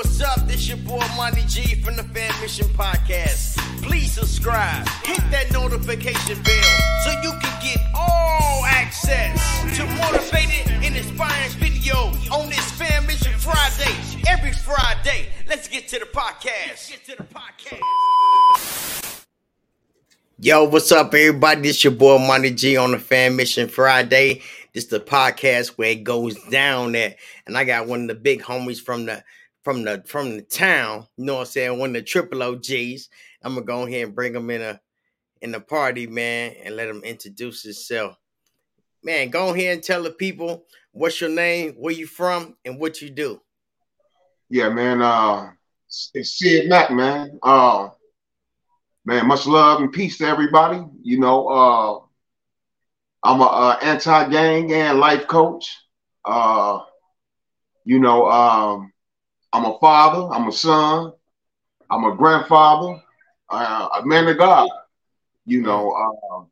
what's up? This your boy Monty G from the Fammission Podcast. Please subscribe, hit that notification bell so you can get all access to motivated and inspiring video on this Fammission Friday. Every Friday. Let's get to the podcast. Get to the podcast. Yo, what's up, everybody? This your boy Monty G on the Fammission Friday. This is the podcast where it goes down at, and I got one of the big homies from the from the from the town. You know what I'm saying? One of the triple OGs. I'm gonna go ahead and bring him in a in the party, man, and let him introduce himself. Man, go ahead and tell the people what's your name, where you from, and what you do. Yeah, man. Uh, it's Sid Mack, man. Uh, man, much love and peace to everybody. You know, uh, I'm a, a anti-gang and life coach. Uh, you know, um, I'm a father. I'm a son. I'm a grandfather. Uh, a man of God. You know, uh,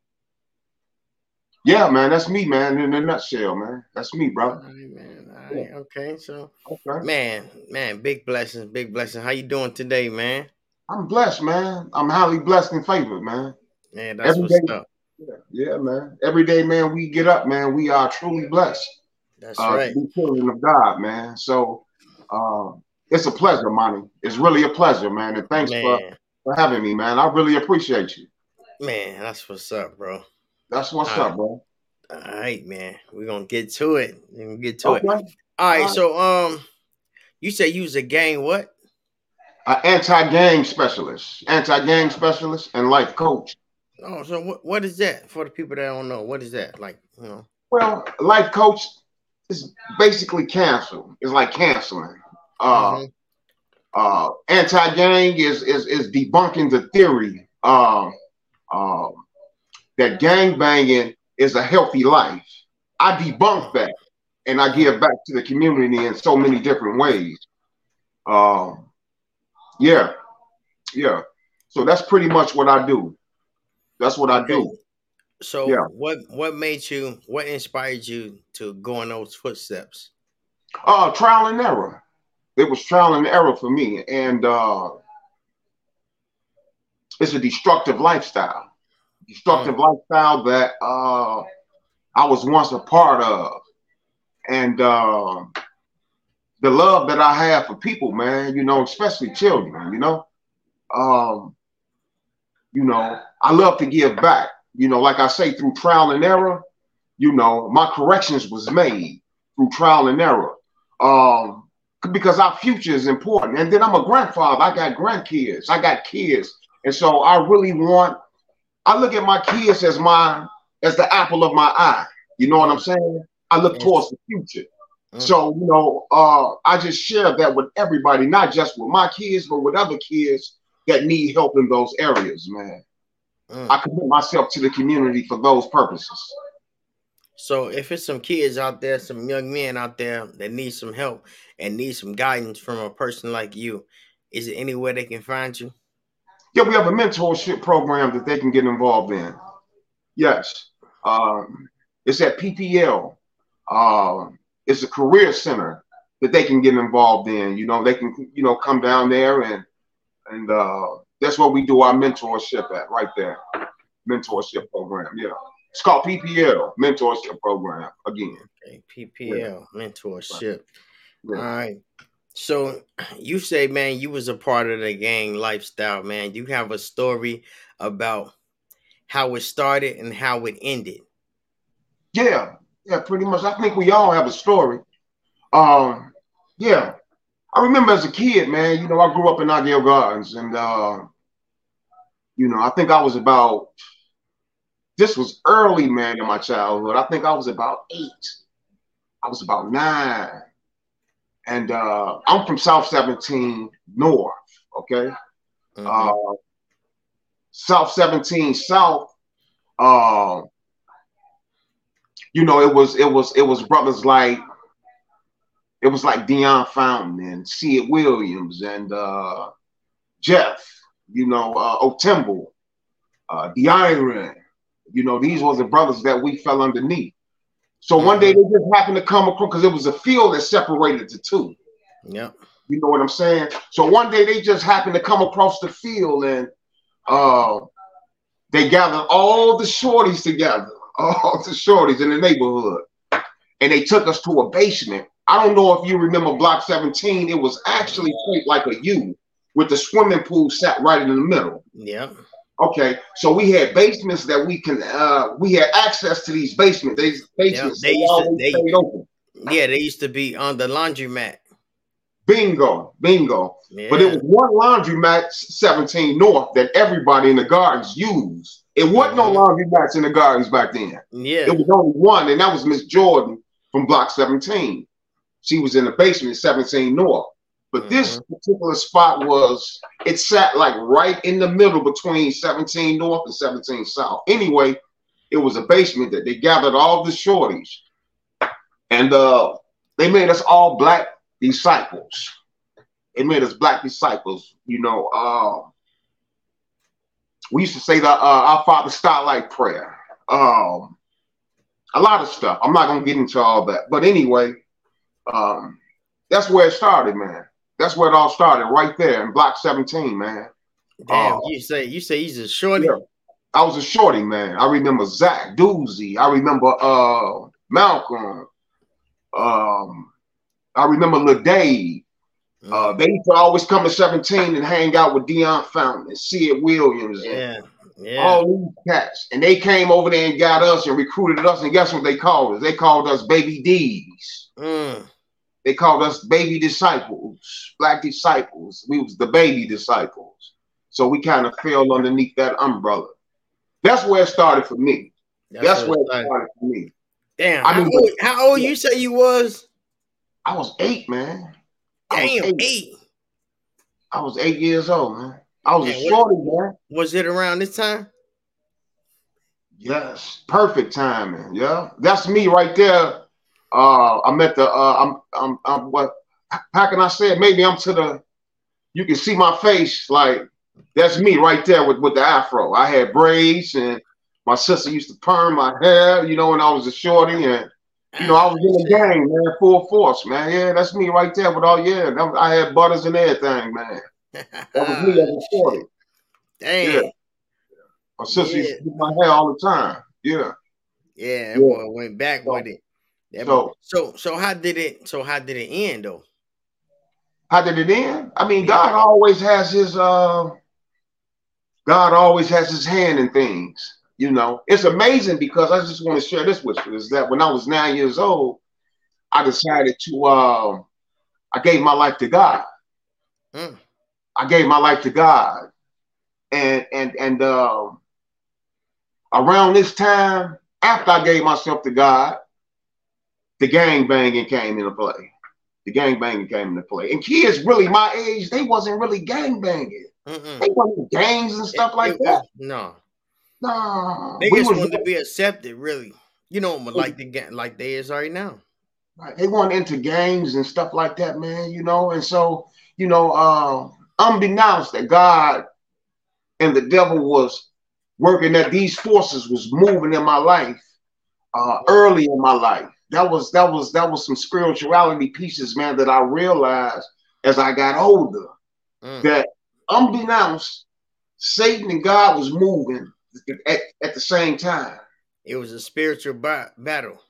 yeah, man, that's me, man. In a nutshell, man, that's me, bro. All right, man. All right, okay. So, okay. man, man, big blessings, big blessings. How you doing today, man? I'm blessed, man. I'm highly blessed and favored, man. Man, that's Every what's day, up. Yeah, yeah, man. Every day, man, we get up, man. We are truly blessed. That's uh, right. Children of God, man. So, uh, it's a pleasure, Monty. It's really a pleasure, man. And thanks man. for, for having me, man. I really appreciate you. Man, that's what's up, bro. That's what's All up, right. bro. All right, man. We're gonna get to it. We're gonna get to okay. it. All right, All right, so um you say you was a gang what? An anti-gang specialist, anti-gang specialist, and life coach. Oh, so what, what is that for the people that don't know? What is that like? You know. Well, life coach is basically cancel. It's like canceling. Uh, mm-hmm. uh, anti-gang is is is debunking the theory uh, uh, that gang banging is a healthy life. I debunk that and I give back to the community in so many different ways. Um, yeah, yeah. So that's pretty much what I do. That's what I do. So yeah. what what made you what inspired you to go in those footsteps? Uh trial and error. It was trial and error for me. And uh it's a destructive lifestyle. Destructive mm. lifestyle that uh I was once a part of. And uh the love that I have for people, man, you know, especially children, you know. Um, you know, I love to give back. You know, like I say, through trial and error, you know, my corrections was made through trial and error. Um, because our future is important. And then I'm a grandfather. I got grandkids. I got kids. And so I really want, I look at my kids as my, as the apple of my eye. You know what I'm saying? I look towards the future. Mm. So, you know, uh, I just share that with everybody, not just with my kids, but with other kids that need help in those areas, man. Mm. I commit myself to the community for those purposes. So if it's some kids out there, some young men out there that need some help and need some guidance from a person like you, is it anywhere they can find you? Yeah, we have a mentorship program that they can get involved in. Yes. Um, it's at PPL. Uh, it's a career center that they can get involved in. You know, they can, you know, come down there and and uh, that's what we do our mentorship at right there. Mentorship program, yeah. It's called PPL, mentorship program again. Okay, PPL, yeah. mentorship. Yeah. All right. So you say, man, you was a part of the gang lifestyle, man. You have a story about how it started and how it ended. Yeah, yeah, pretty much. I think we all have a story. Um, yeah, I remember as a kid, man, you know, I grew up in Altgeld Gardens and, uh, you know, I think I was about, this was early, man, in my childhood. I think I was about eight. I was about nine. And uh, I'm from South 17 North, okay? Mm-hmm. Uh, South 17 South, uh, you know, it was, it was, it was brothers like it was like Dion Fountain and Sid Williams and uh, Jeff, you know, uh, Otemble, uh, Iron. You know, these were the brothers that we fell underneath. So one day they just happened to come across because it was a field that separated the two. Yeah. You know what I'm saying? So one day they just happened to come across the field and uh, they gathered all the shorties together, all the shorties in the neighborhood, and they took us to a basement. I don't know if you remember Block 17. It was actually shaped like a U with the swimming pool sat right in the middle. Yeah. Okay, so we had basements that we can uh we had access to these basements. These basements they they used to- they- open. Yeah, they used to be on the laundromat. Bingo, bingo. Yeah. But it was one laundromat 17 North that everybody in the gardens used. It wasn't no laundromats in the gardens back then. yeah. It was only one, and that was Miss Jordan from Block 17. She was in the basement, 17 North. But this particular spot was, it sat like right in the middle between 17 North and 17 South. Anyway, it was a basement that they gathered all the shorties. And uh, they made us all black disciples. They made us black disciples. You know, uh, we used to say that uh, our Father Starlight prayer. Um, a lot of stuff. I'm not gonna get into all that, but anyway, um, that's where it started, man. That's where it all started, right there in Block 17, man. Damn, Oh. you say you say he's a shorty. Yeah. I was a shorty, man. I remember Zach Doozy. I remember uh Malcolm. Um, I remember Lil Dave. Uh, they used to always come to 17 and hang out with Dion Fountain and Sid Williams and yeah, yeah. all these cats. And they came over there and got us and recruited us. And guess what they called us? They called us Baby D's. Mm. They called us baby disciples, black disciples. We was the baby disciples. So we kind of fell underneath that umbrella. That's where it started for me. That's, what where it started. started for me. Damn, I how, mean- old, how old you say you was? I was eight, man. I was Damn, eight. eight. I was eight years old, man. I was Yeah, a shorty, man. Was it around this time? Yes, perfect timing. Yeah, that's me right there. Uh, I'm at the. Uh, I'm. I'm. I'm. What? How can I say it? Maybe I'm to the. You can see my face. Like that's me right there with with the afro. I had braids, and my sister used to perm my hair. You know, when I was a shorty, and you know, I was in the game, man, full force, man. Yeah, that's me right there with all. Yeah, that I had butters and everything, man. That was me as a shorty. Damn. Yeah. My sister used to do my hair all the time. Yeah. Yeah, that Yeah. boy went back with it. So- so so how did it so how did it end though? How did it end? I mean, God always has his uh God always has his hand in things. You know, it's amazing because I just want to share this with you is that when I was nine years old, I decided to uh, I gave my life to God. Mm. I gave my life to God. And and and uh, around this time, after I gave myself to God, the gang banging came into play. The gang banging came into play. And kids really my age, they wasn't really gang banging. Mm-mm. They wasn't gangs and stuff It- like it that. was- no, No. they We just wanted to be accepted, really. You know, like the like they is right now. Right. They weren't into gangs and stuff like that, man, you know. And so, you know, uh, unbeknownst that God and the devil was working, that these forces was moving in my life uh, early in my life. That was that was that was some spirituality pieces, man, that I realized as I got older. Mm. That unbeknownst, Satan and God was moving at, at the same time. It was a spiritual ba- battle.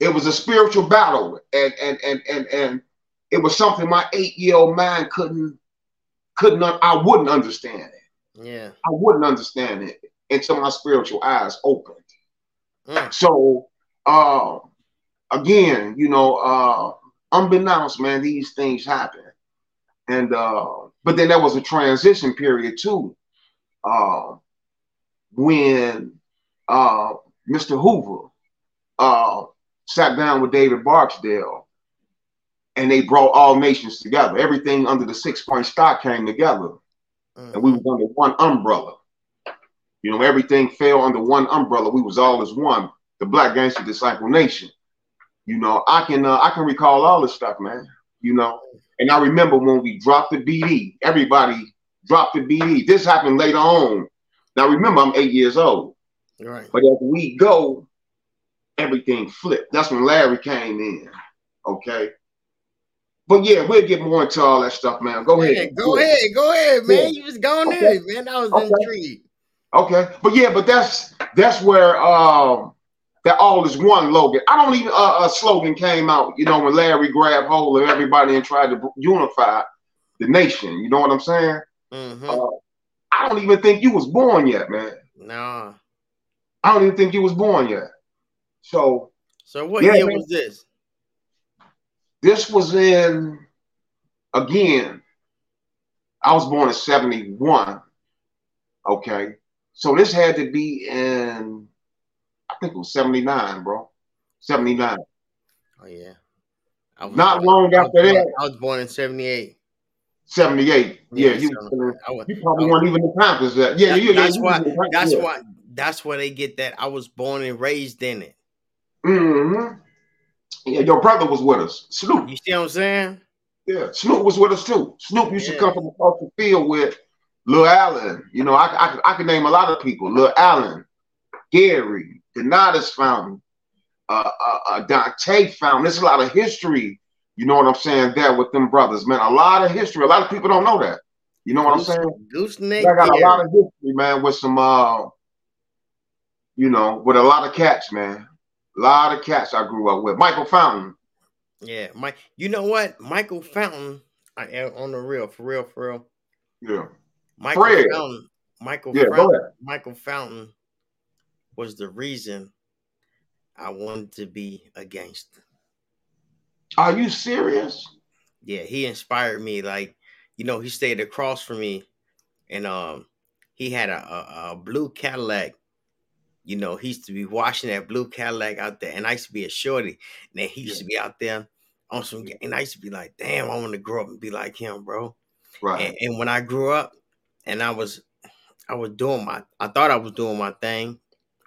It was a spiritual battle, and and and and and it was something my eight year old mind couldn't couldn't I wouldn't understand it. Yeah. I wouldn't understand it until my spiritual eyes opened. Mm. So, uh, again, you know, uh, unbeknownst, man, these things happen, and uh, but then there was a transition period too, uh, when uh, Mr. Hoover uh, sat down with David Barksdale, and they brought all nations together. Everything under the six point stock came together, Mm. and we were under one umbrella. You know, everything fell under one umbrella. We was all as one, the Black Gangster Disciple Nation. You know, I can uh, I can recall all this stuff, man. You know, and I remember when we dropped the BD. Everybody dropped the BD. This happened later on. Now remember, I'm eight years old. Right. But as we go, everything flipped. That's when Larry came in. Okay. but yeah, we'll get more into all that stuff, man. Go Yeah, ahead. go Yeah. ahead, go ahead, man. Yeah. You was going Okay. in, man. I was Okay. intrigued. Okay, but yeah, but that's that's where um that all is one logan. I don't even uh, a slogan came out, you know, when Larry grabbed hold of everybody and tried to unify the nation. You know what I'm saying? hmm Uh, I don't even think you was born yet, man. nah. I don't even think you was born yet. So So what Yeah, year man. was this? this was in again. I was born in '71. Okay, so this had to be in, think it was '79, bro. '79. Oh yeah. I was Not long I was after born- that, I was born in '78. 78. Yeah, Yeah, you, I was, you probably I- weren't even in Pampers that. Yeah, That- you, yeah, that's you why. was That's yeah. why. That's why they get that. I was born and raised in it. Mm-hmm. Yeah, your brother was with us. Snoop. You see what I'm saying? Yeah, Snoop was with us too. Snoop used Yeah. to come from across the field with Lil Allen. You know, I, I, I can name a lot of people. Lil Allen, Gary, Donatus Fountain, uh, uh, uh, Dante Fountain. There's a lot of history, you know what I'm saying, there with them brothers, man. A lot of history. A lot of people don't know that. You know what I'm Goose, saying? Gooseneck. I got a lot of history, man, with some, uh, you know, with a lot of cats, man. A lot of cats I grew up with. Michael Fountain. Yeah, Mike. You know what? Michael Fountain. I am on the real, for real, for real. Yeah. Michael Fred. Fountain. Michael Yeah, go Fountain. ahead. Michael Fountain was the reason I wanted to be a gangster. Are you serious? Yeah, he inspired me. Like, you know, he stayed across from me, and um, he had a, a, a blue Cadillac. You know, he used to be washing that blue Cadillac out there, and I used to be a shorty. And then he used to be out there on some, and I used to be like, "Damn, I want to grow up and be like him, bro." Right. And, and when I grew up, and I was, I was doing my, I thought I was doing my thing,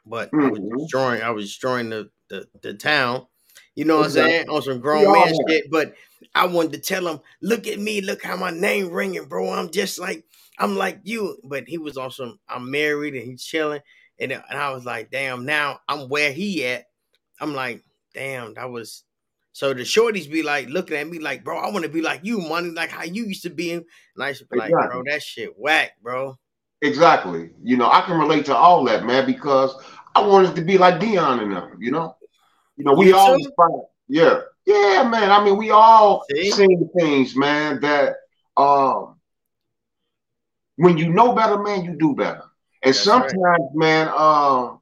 but I was Mhm. destroying, I was destroying the the, the town. You know what I'm saying? On some grown man shit. But I wanted to tell him, look at me, look how my name ringing, bro. I'm just like, I'm like you. But he was also, I'm married and he's chilling. And, and I was like, damn, now I'm where he at. I'm like, damn, that was so the shorties be like looking at me like, bro, I want to be like you, money, like how you used to be. And I used to be like, bro, that shit whack, bro. Exactly. You know, I can relate to all that, man, because I wanted to be like Dion and them, you know? You know, we You all? Yeah. Yeah, man. I mean, we all See? seen things, man, that um when you know better, man, you do better. And That's right. sometimes, man, um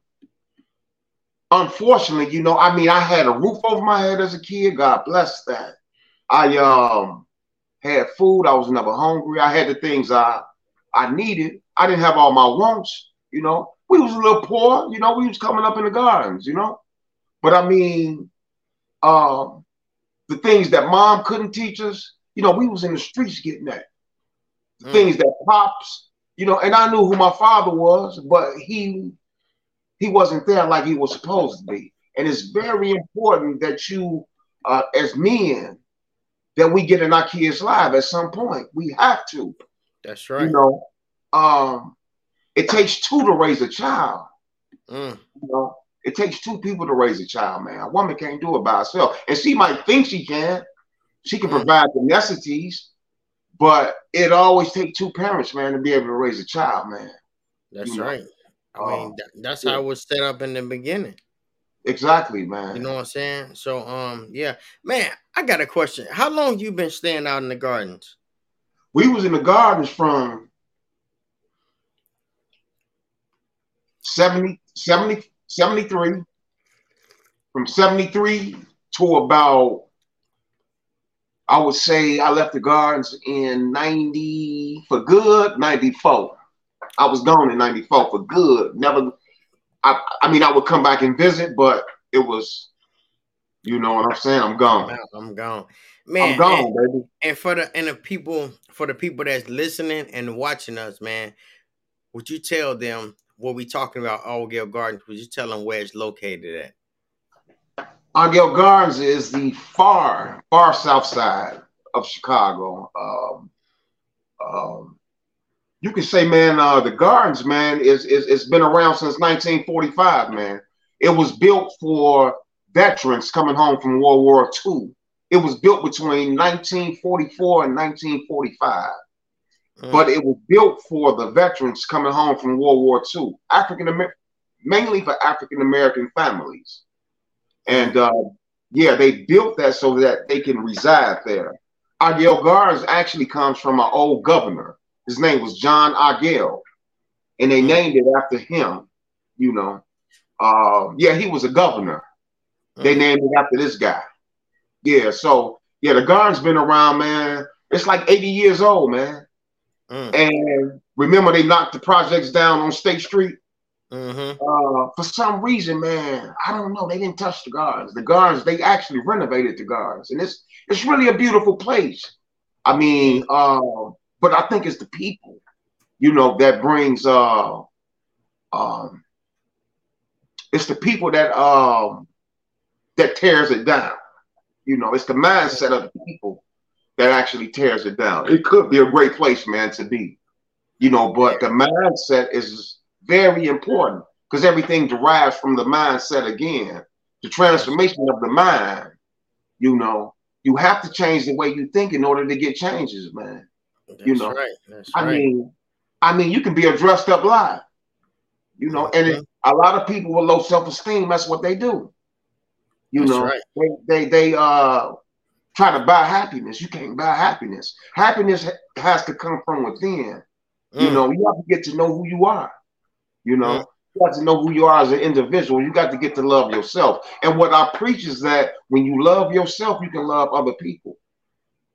unfortunately, you know, I mean, I had a roof over my head as a kid. God bless that. I um had food. I was never hungry. I had the things I I needed. I didn't have all my wants. You know, we was a little poor. You know, we was coming up in the gardens. You know, but I mean, um, the things that mom couldn't teach us. You know, we was in the streets getting that. The Mm. Things that pops. You know, and I knew who my father was, but he he wasn't there like he was supposed to be. And it's very important that you, uh, as men, that we get in our kids' lives at some point. We have to, That's right. you know. Um, it takes two to raise a child. Mm. You know, it takes two people to raise a child, man. A woman can't do it by herself, and she might think she can. She can Mm. provide the necessities, but it always takes two parents, man, to be able to raise a child, man. That's You know, right. I uh, mean, that, that's yeah. how it was set up in the beginning. Exactly, man. You know what I'm saying? So, um, yeah, man, I got a question. How long you been staying out in the gardens? we was in the gardens from 70, 70, 73, from 73 to about, I would say I left the gardens in 90 for good, 94. I was gone in 94 for good. Never, I, I mean, I would come back and visit, but it was, you know what I'm saying? I'm gone. I'm, gone, man. I'm gone, and, baby. and for the and the people for the people that's listening and watching us, man, would you tell them what we talking about? Altgeld Gardens. Would you tell them where it's located at? Altgeld Gardens is the far, far south side of Chicago. Um, um, you can say, man, uh, the Gardens, man, is, is it's been around since 1945, man. It was built for veterans coming home from World War II. it was built between 1944 and 1945, mm. but it was built for the veterans coming home from World War II, African American, mainly for African American families. And uh, yeah, they built that so that they can reside there. Altgeld Gardens actually comes from an old governor. His name was John Altgeld, and they mm. named it after him. You know, uh, yeah, he was a governor. They mm. named it after this guy. Yeah, so yeah, the gardens been around, man. It's like 80 years old, man. Mm. And remember, they knocked the projects down on State Street. Mm-hmm. Uh, for some reason, man, I don't know. They didn't touch the gardens. The gardens, they actually renovated the gardens, and it's it's really a beautiful place. I mean, uh, but I think it's the people, you know, that brings. Uh, um, it's the people that um that tears it down. You know, it's the mindset of the people that actually tears it down. It could be a great place, man, to be. You know, but the mindset is very important because everything derives from the mindset again. The transformation of the mind, you know, you have to change the way you think in order to get changes, man. That's you know, right. I right. mean, I mean, you can be a dressed up lie, you know, and it, a lot of people with low self esteem, that's what they do. You That's know, right. they, they they uh try to buy happiness. You can't buy happiness. Happiness has to come from within. Mm. You know, you have to get to know who you are. You know, mm. you got to know who you are as an individual. You got to get to love yourself. And what I preach is that when you love yourself, you can love other people.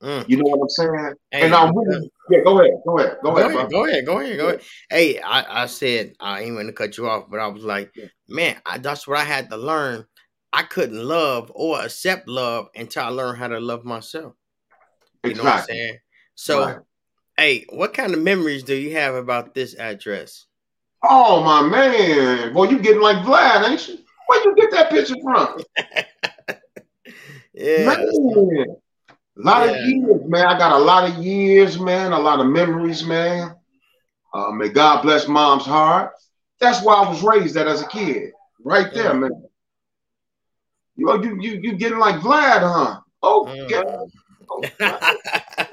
Mm. You know what I'm saying? Hey, and I'm really, yeah, go ahead, go ahead, go, go ahead, ahead go ahead, go ahead, go ahead. Hey, I, I said I ain't going to cut you off, but I was like, man, I, that's what I had to learn I couldn't love or accept love until I learned how to love myself. You exactly. know what I'm saying? So, right. hey, what kind of memories do you have about this address? Oh my man, boy, you getting like Vlad, ain't you? Where you get that picture from? yeah, man. A lot yeah. of years, man. I got a lot of years, man. A lot of memories, man. Uh, may God bless mom's heart. That's why I was raised that as a kid, right there, yeah. man. You you you you getting like Vlad, huh? Okay. Mm.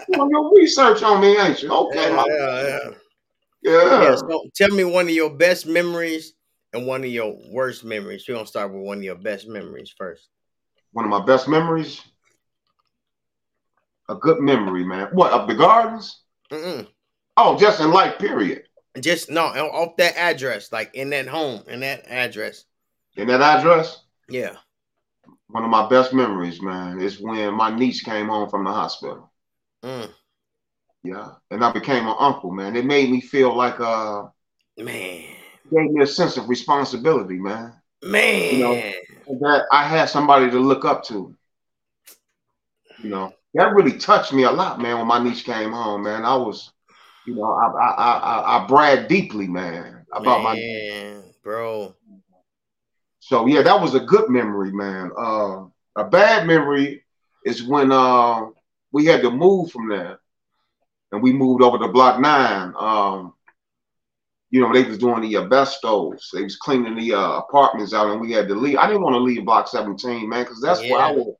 you on your research on me, ain't you? Okay. Yeah, yeah, yeah. Yeah. yeah so tell me one of your best memories and one of your worst memories. We're gonna start with one of your best memories first. One of my best memories. A good memory, man. What of the gardens? Mm-mm. Oh, just in life, period. Just no, off that address, like in that home, in that address. In that address? Yeah one of my best memories, man, is when my niece came home from the hospital. Mm. Yeah, and I became an uncle, man. It made me feel like a man gave me a sense of responsibility, man. Man, you know, that I had somebody to look up to. You know, that really touched me a lot, man. When my niece came home, man, I was, you know, I I I, I brag deeply, man, about man, my bro. So yeah, that was a good memory, man. Uh, a bad memory is when uh, we had to move from there, and we moved over to Block Nine. Um, you know, they was doing the asbestos. They was cleaning the uh, apartments out, and we had to leave. I didn't want to leave Block 17, man, because that's yeah. where I was.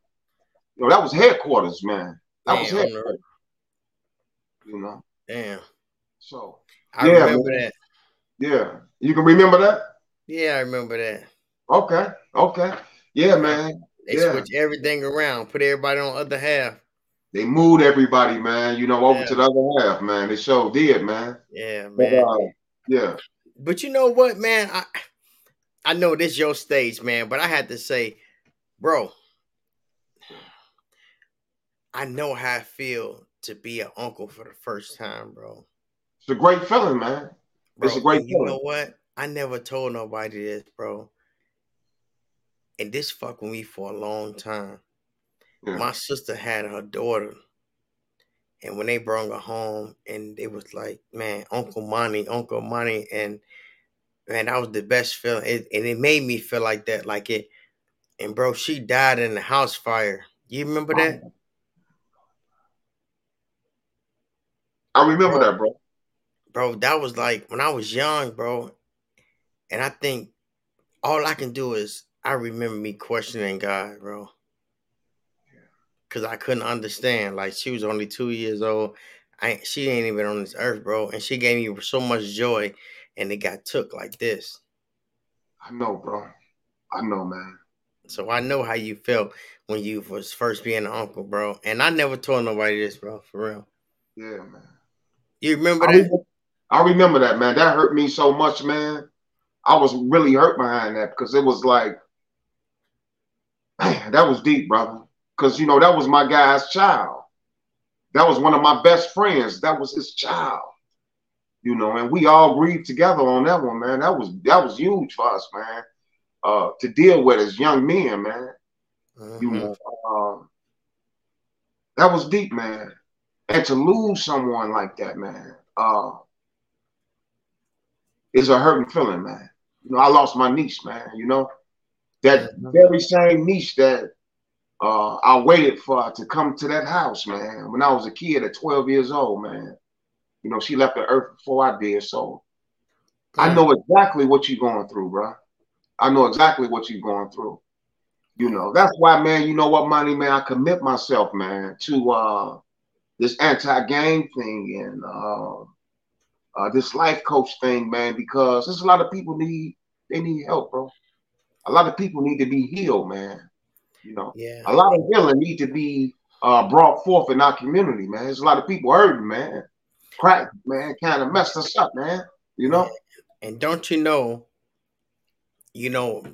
You know, that was headquarters, man. That Damn, was headquarters. You know. Damn. So I yeah, remember man. that. Yeah, you can remember that. Yeah, I remember that. Okay. Okay. Yeah, man. They yeah. switch everything around, put everybody on the other half. They moved everybody, man. You know, over yeah. to the other half, man. They sure did, man. Yeah, man. But, uh, yeah. But you know what, man? I I know this your stage, man, but I had to say, bro, I know how I feel to be an uncle for the first time, bro. It's a great feeling, man. Bro, it's a great feeling. You know what? I never told nobody this, bro and this fucked with me for a long time. Yeah. My sister had her daughter, and when they brought her home, and it was like, man, Uncle Money, Uncle Money, and man, that was the best feeling, it, and it made me feel like that, like it. And bro, she died in the house fire. You remember that? I remember bro, that, bro. Bro, that was like when I was young, bro. And I think all I can do is I remember me questioning God, bro. because I couldn't understand. Like she was only two years old. I she ain't even on this earth, bro. And she gave me so much joy, and it got took like this. I know, bro. I know, man. So I know how you felt when you was first being an uncle, bro. And I never told nobody this, bro, for real. Yeah, man. You remember I that? remember, I remember that, man. That hurt me so much, man. I was really hurt behind that because it was like, man, that was deep, brother. Because you know that was my guy's child. That was one of my best friends. That was his child. You know, and we all grieved together on that one, man. That was that was huge for us, man. Uh, to deal with as young men, man. You Mhm. know, um, that was deep, man. And to lose someone like that, man, uh, is a hurting feeling, man. You know, I lost my niece, man. You know, that very same niece that uh, I waited for to come to that house, man. When I was a kid at 12 years old, man. You know, she left the earth before I did, so I know exactly what you're going through, bro. I know exactly what you're going through. You know, that's why, man, you know what, money, man, I commit myself, man, to uh this anti-gang thing and uh, uh this life coach thing, man, because there's a lot of people need they need help, bro. A lot of people need to be healed, man. You know, Yeah. a lot of healing need to be uh brought forth in our community, man. There's a lot of people hurting, man. Crack, man, kind of messed us up, man. You know? And don't you know, you know,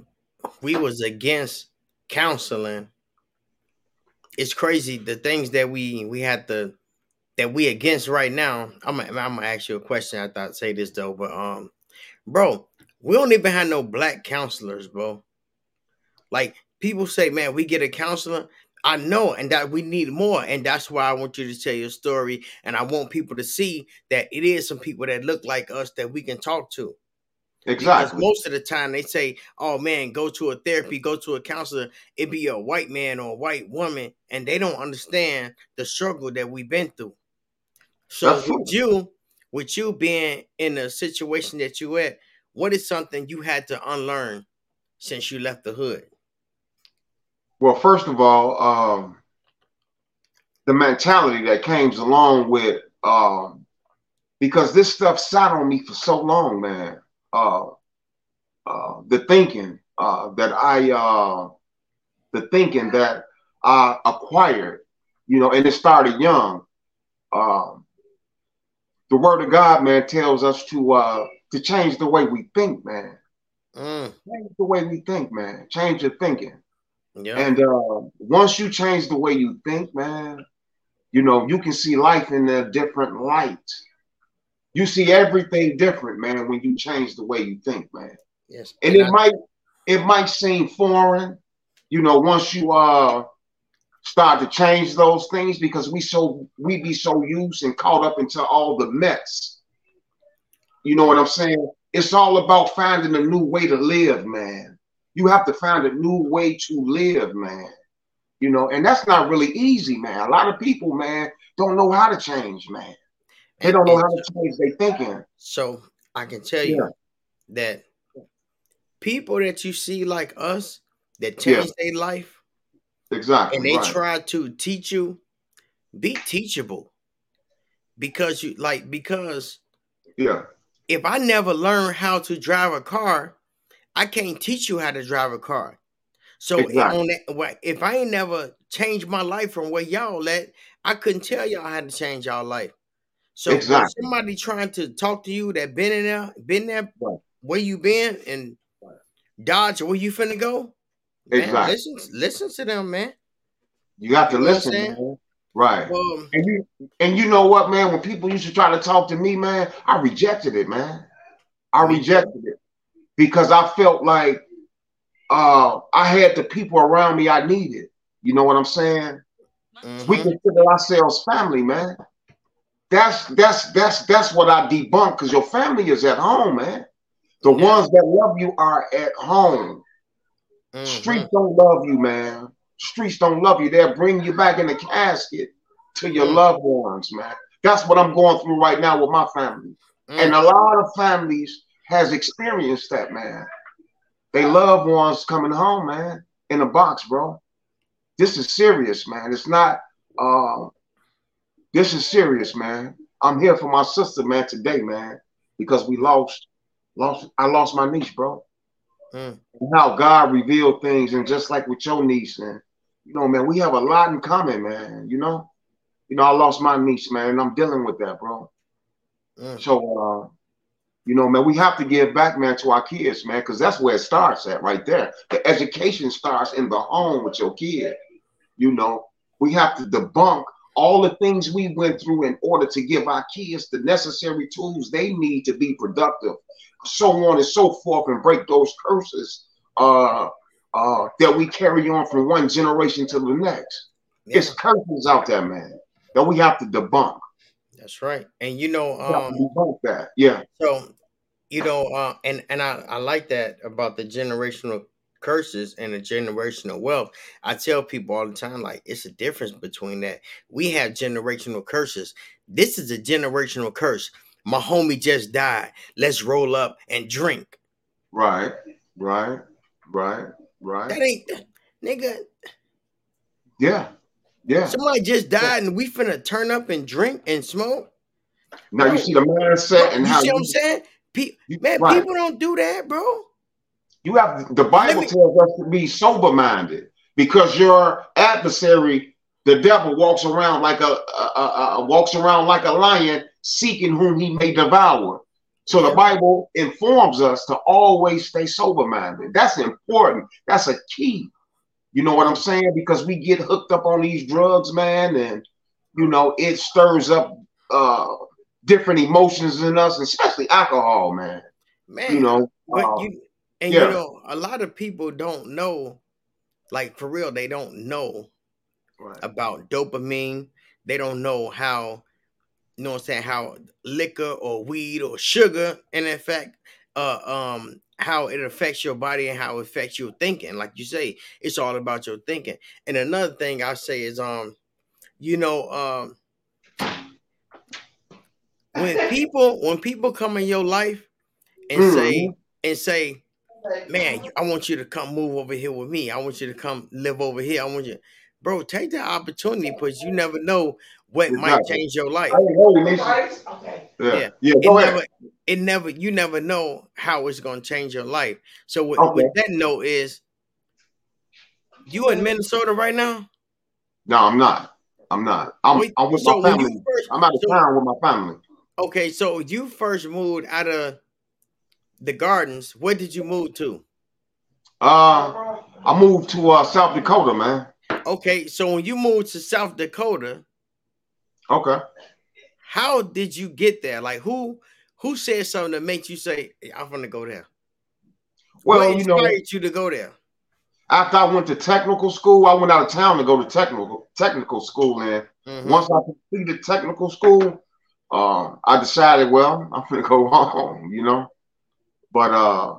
we was against counseling. It's crazy the things that we we had to that we against right now. I'm gonna, I'm gonna ask you a question. I thought say this though, but um, bro, we don't even have no black counselors, bro. Like people say, man, we get a counselor. I know, and that we need more, and that's why I want you to tell your story, and I want people to see that it is some people that look like us that we can talk to. Because most of the time they say, "Oh man, go to a therapy, go to a counselor." It be a white man or a white woman, and they don't understand the struggle that we've been through. So That's true. with you, with you being in the situation that you're at, what is something you had to unlearn since you left the hood? Well, first of all, um, the mentality that came along with um, because this stuff sat on me for so long, man. Uh, uh, the thinking uh, that I, uh, the thinking that I acquired, you know, and it started young. Um, the Word of God, man, tells us to uh, to change the way we think, man. Mm, Change the way we think, man. Change your thinking. yeah, And uh, once you change the way you think, man, you know, you can see life in a different light. You see everything different, man, when you change the way you think, man. yes. And it I- might it might seem foreign, you know, once you uh start to change those things because we so we be so used and caught up into all the mess. You know what I'm saying? It's all about finding a new way to live, man. You have to find a new way to live, man. You know, and that's not really easy, man. A lot of people, man, don't know how to change, man. They don't know how to change their thinking. So I can tell you that people that you see like us that Yeah. change their life Exactly. and they right. try to teach you, be teachable. Because you like because yeah. If I never learn how to drive a car, I can't teach you how to drive a car. So if Exactly. that, if I ain't never changed my life from where y'all at, I couldn't tell y'all how to change y'all life. So Exactly. somebody trying to talk to you that been in there, been there, Right. where you been and dodge where you finna go, man, Exactly. listen, listen to them, man. You got to You know what I'm listen. Right. Um, And you and you know what, man? When people used to try to talk to me, man, I rejected it, man. I rejected it because I felt like uh, I had the people around me I needed. You know what I'm saying? We mhm. consider ourselves family, man. That's that's that's that's what I debunk because your family is at home, man. The Yeah. ones that love you are at home. Mhm. Streets don't love you, man. Streets don't love you. They'll bring you back in the casket to your Mm. loved ones, man. That's what I'm going through right now with my family. Mm. And a lot of families has experienced that, man. They loved ones coming home, man, in a box, bro. this is serious, man. It's not. Uh, this is serious, man. I'm here for my sister, man, today, man, because we lost, lost. I lost my niece, bro. Mm. how God revealed things, and just like with your niece, man, you know, man, we have a lot in common, man. You know, you know, I lost my niece, man, and I'm dealing with that, bro. Mm. So, uh, you know, man, we have to give back, man, to our kids, man, because that's where it starts at, right there. The education starts in the home with your kid. You know, we have to debunk all the things we went through in order to give our kids the necessary tools they need to be productive, so on and so forth, and break those curses uh, uh, that we carry on from one generation to the next. Yeah. It's curses out there, man, that we have to debunk. That's right. And you know, um, debunk that. Yeah. So, you know, uh, and and I, I like that about the generational curses and the generational wealth. I tell people all the time, like it's a difference between that. We have generational curses. This is a generational curse. My homie just died. Let's roll up and drink. Right, right, right, right. That ain't nigga. Yeah, yeah. Somebody just died and we finna turn up and drink and smoke. Now bro, you see the mindset and you how see you, what I'm saying? Pe- man, right. people don't do that, bro. You have the Bible me, tells us to be sober minded because your adversary, the devil, walks around like a, a, a, a, walks around like a lion, seeking whom he may devour. So the Bible informs us to always stay sober minded. That's important. That's a key. You know what I'm saying? Because we get hooked up on these drugs, man, and you know it stirs up uh different emotions in us, especially alcohol, man. Man, you know, but uh, you and yeah. you know, a lot of people don't know, like for real, they don't know right. about dopamine. They don't know how, you know what I'm saying, how liquor or weed or sugar, and in fact, uh, um, how it affects your body and how it affects your thinking. Like you say, it's all about your thinking. And another thing I say is, um, you know, um, when people when people come in your life and mm-hmm. say and say man, I want you to come move over here with me. I want you to come live over here. I want you, bro, take that opportunity because you never know what exactly. might change your life. Okay. Yeah. Yeah. Go it. Never, it never, you never know how it's going to change your life. So what, okay. what that note is, you in Minnesota right now? No, I'm not. I'm not. I'm, Wait, I'm with so my family. First, I'm out of so, town with my family. Okay, so you first moved out of the gardens, where did you move to? Uh, I moved to uh, South Dakota, man. Okay, so when you moved to South Dakota, okay, how did you get there? Like who who said something that makes you say, "I'm gonna go there"? Well, what you know, you to go there. After I went to technical school, I went out of town to go to technical technical school, and mm-hmm. once I completed technical school, uh, I decided, well, I'm gonna go home. You know. But uh,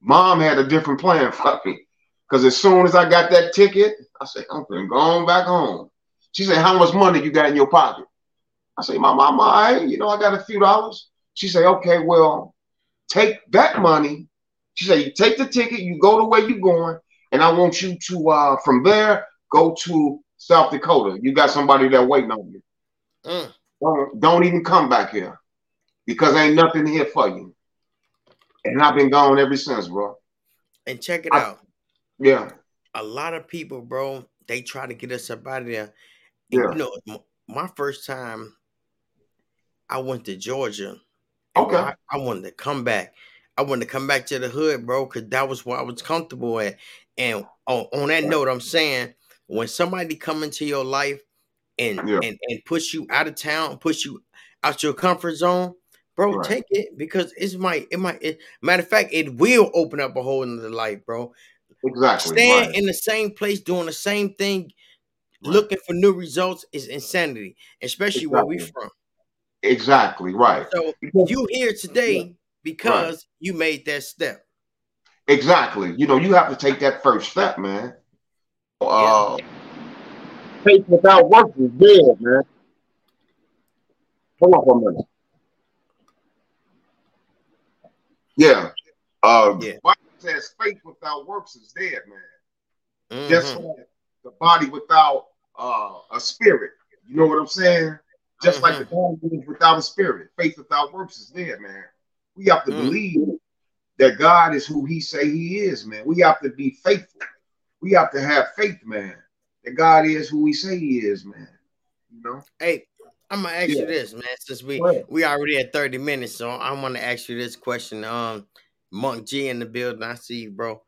mom had a different plan for me. Because as soon as I got that ticket, I said, I'm gonna going back home. She said, How much money you got in your pocket? I say, My mama, I, you know, I got a few dollars. She said, Okay, well, take that money. She said, You take the ticket, you go to where you're going, and I want you to, uh, from there, go to South Dakota. You got somebody there waiting on you. Mm. Don't, don't even come back here because ain't nothing here for you. And I've been gone ever since, bro. And check it I, out. Yeah. A lot of people, bro, they try to get us up out of there. Yeah. You know, my first time I went to Georgia. Okay. I, I, wanted to come back. I wanted to come back to the hood, bro, because that was where I was comfortable at. And on, on that note, I'm saying when somebody come into your life and, yeah. and and push you out of town, push you out your comfort zone, bro. Right. Take it because it's might it might it, matter of fact it will open up a whole the life, bro. Exactly. Stand right. in the same place doing the same thing, right. looking for new results is insanity, especially exactly. where we from. Exactly right. So because, you here today yeah. because you made that step. Exactly. You know, you have to take that first step, man. Uh, yeah. Faith without work is dead, man. Hold on for a minute. Yeah. Uh, yeah. Bible says faith without works is dead, man. Mm-hmm. Just like the body without uh, a spirit. You know what I'm saying? Just mm-hmm. like the mm-hmm. body without a spirit. Faith without works is dead, man. We have to mm. believe that God is who He say He is, man. We have to be faithful. We have to have faith, man. That God is who He say He is, man. You know. Hey, I'm gonna ask yeah. you this, man. Since we we already at 30 minutes, so I want to ask you this question. Um, Monk G in the building. I see you, bro.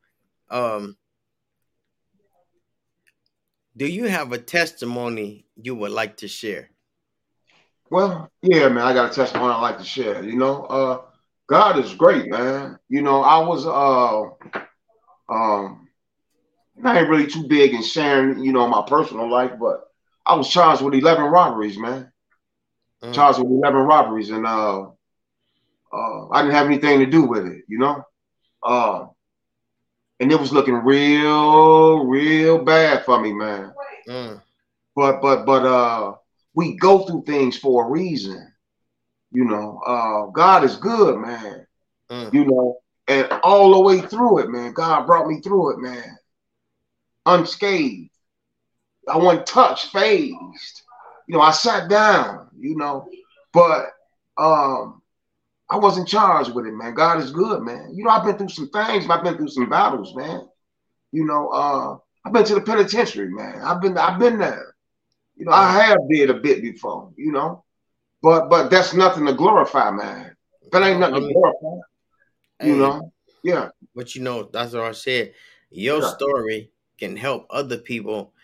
Um, do you have a testimony you would like to share? Well, yeah, man, I got a testimony I'd like to share. You know, uh, God is great, man. You know, I was uh um I ain't really too big in sharing, you know, my personal life, but I was charged with 11 robberies, man. Mm. Charged with 11 robberies, and uh, uh, I didn't have anything to do with it, you know. Uh, and it was looking real, real bad for me, man. Mm. But but but uh, we go through things for a reason, you know. Uh, God is good, man. Mm. You know, and all the way through it, man. God brought me through it, man. Unscathed. I wasn't touched, phased. You know, I sat down, you know, but um I wasn't charged with it, man. God is good, man. You know, I've been through some things, I've been through some battles, man. You know, uh, I've been to the penitentiary, man. I've been I've been there. You know, I have did a bit before, you know. But but that's nothing to glorify, man. That ain't nothing to glorify. You know? Yeah. But you know, that's what I said. Your yeah. story can help other people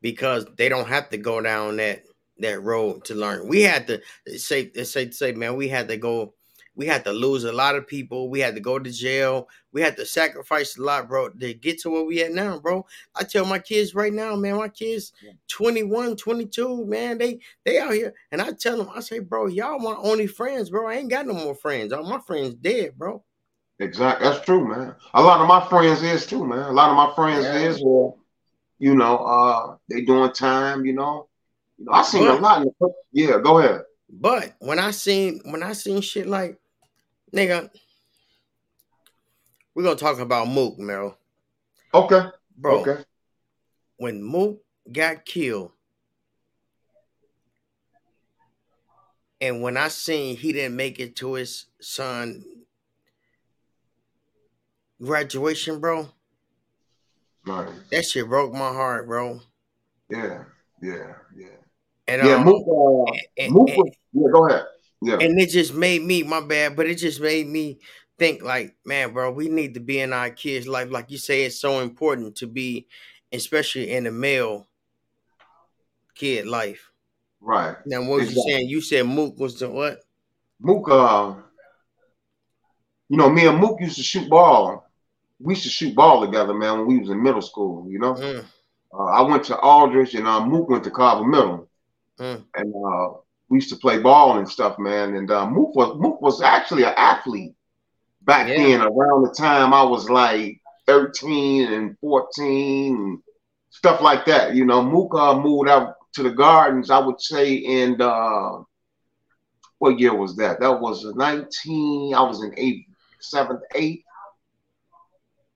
because they don't have to go down that that road to learn. We had to say say say man, we had to go we had to lose a lot of people. We had to go to jail. We had to sacrifice a lot, bro, to get to where we at now, bro. I tell my kids right now, man, my kids 21, 22, man, they they out here. And I tell them, I say, bro, y'all my only friends, bro. I ain't got no more friends. All my friends dead, bro. Exactly. That's true, man. A lot of my friends is too, man. A lot of my friends yeah. is well, you know, uh, they doing time, you know. You know, I seen but, a lot. Yeah, go ahead. But when I seen when I seen shit like, nigga, we're gonna talk about Mook, Merrill. Okay, bro. Okay. When Mook got killed, and when I seen he didn't make it to his son graduation, bro. Right. That shit broke my heart, bro. Yeah, yeah, yeah. And yeah, um, Mook, uh, and, Mook was, yeah, go ahead. Yeah. And it just made me, my bad, but it just made me think like, man, bro, we need to be in our kids' life. Like you say, it's so important to be, especially in the male kid life. Right. Now, what exactly. was you saying? You said Mook was the what? Mook, uh, you know, me and Mook used to shoot ball we used to shoot ball together, man, when we was in middle school, you know. Mm. Uh, I went to Aldridge and uh, Mook went to Carver Middle. Mm. And uh, we used to play ball and stuff, man. And uh, Mook was Mook was actually an athlete back yeah. then, around the time I was like 13 and 14 and stuff like that. You know, Mook uh, moved out to the gardens, I would say, in uh, what year was that? That was 19, I was in eighth, seventh, eighth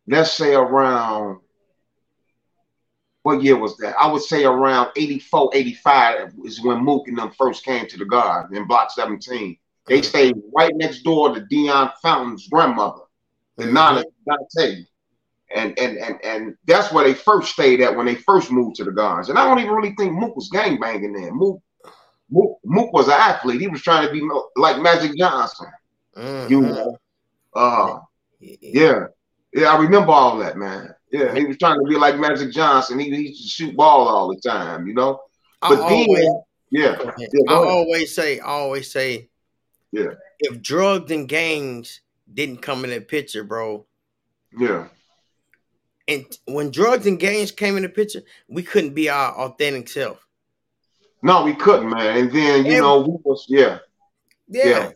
let's say around what year was that? I would say around 84, 85 is when Mook and them first came to the guard in block 17. They stayed right next door to Dion Fountain's grandmother, the mm-hmm. Nana Dante. And, and and and that's where they first stayed at when they first moved to the guards. And I don't even really think Mook was gang banging then. Mook, Mook, Mook was an athlete. He was trying to be like Magic Johnson. Mm-hmm. You know, uh, yeah. Yeah, I remember all that, man. Yeah, he was trying to be like Magic Johnson. He, he used to shoot ball all the time, you know. But I then, always, yeah, yeah I always say, I always say, yeah, if drugs and gangs didn't come in the picture, bro, yeah. And when drugs and gangs came in the picture, we couldn't be our authentic self. No, we couldn't, man. And then you and, know, we was yeah, yeah, yeah,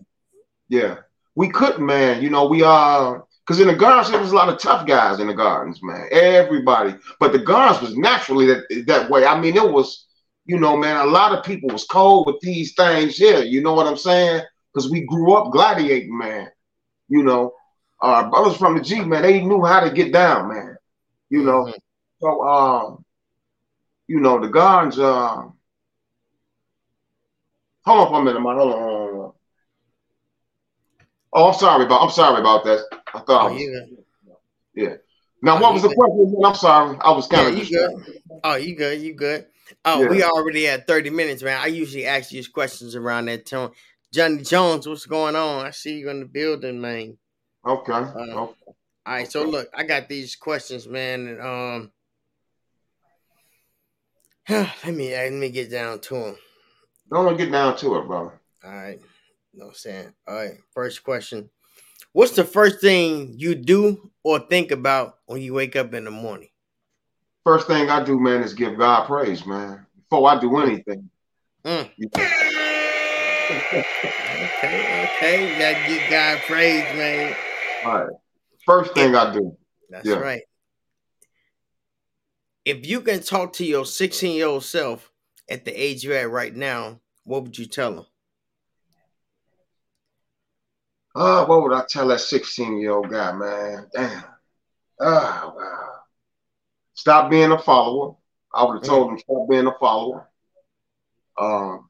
yeah. We couldn't, man. You know, we are. Because in the gardens, there was a lot of tough guys in the gardens, man. Everybody. But the gardens was naturally that, that way. I mean, it was, you know, man, a lot of people was cold with these things here. You know what I'm saying? Because we grew up gladiating, man. You know, our brothers from the G, man, they knew how to get down, man. You know. Mm-hmm. So, um, you know, the guns. Uh, hold on for a minute, man. Hold on. Hold on. Oh, I'm sorry about. I'm sorry about that. I thought. I Oh, was, you yeah. Now, Oh, what you was the good. question? I'm sorry. I was Yeah, kind you of. good. Oh, you good. You good. Oh, we already had 30 minutes, man. I usually ask you questions around that time. Johnny Jones, what's going on? I see you in the building, man. Okay. Uh, okay. All right, so look, I got these questions, man, and um, let me let me get down to them. Don't get down to it, bro. All right, no I'm saying. All right, first question: What's the first thing you do or think about when you wake up in the morning? First thing I do, man, is give God praise, man. Before I do anything. Mm. Okay, okay, you gotta give God praise, man. all right. First thing I do. That's Yeah. right. If you can talk to your 16 year old self at the age you're at right now, what would you tell him? Uh, what would I tell that 16 year old guy, man? Damn. Oh, wow. Stop being a follower. I would have told him stop being a follower. Um,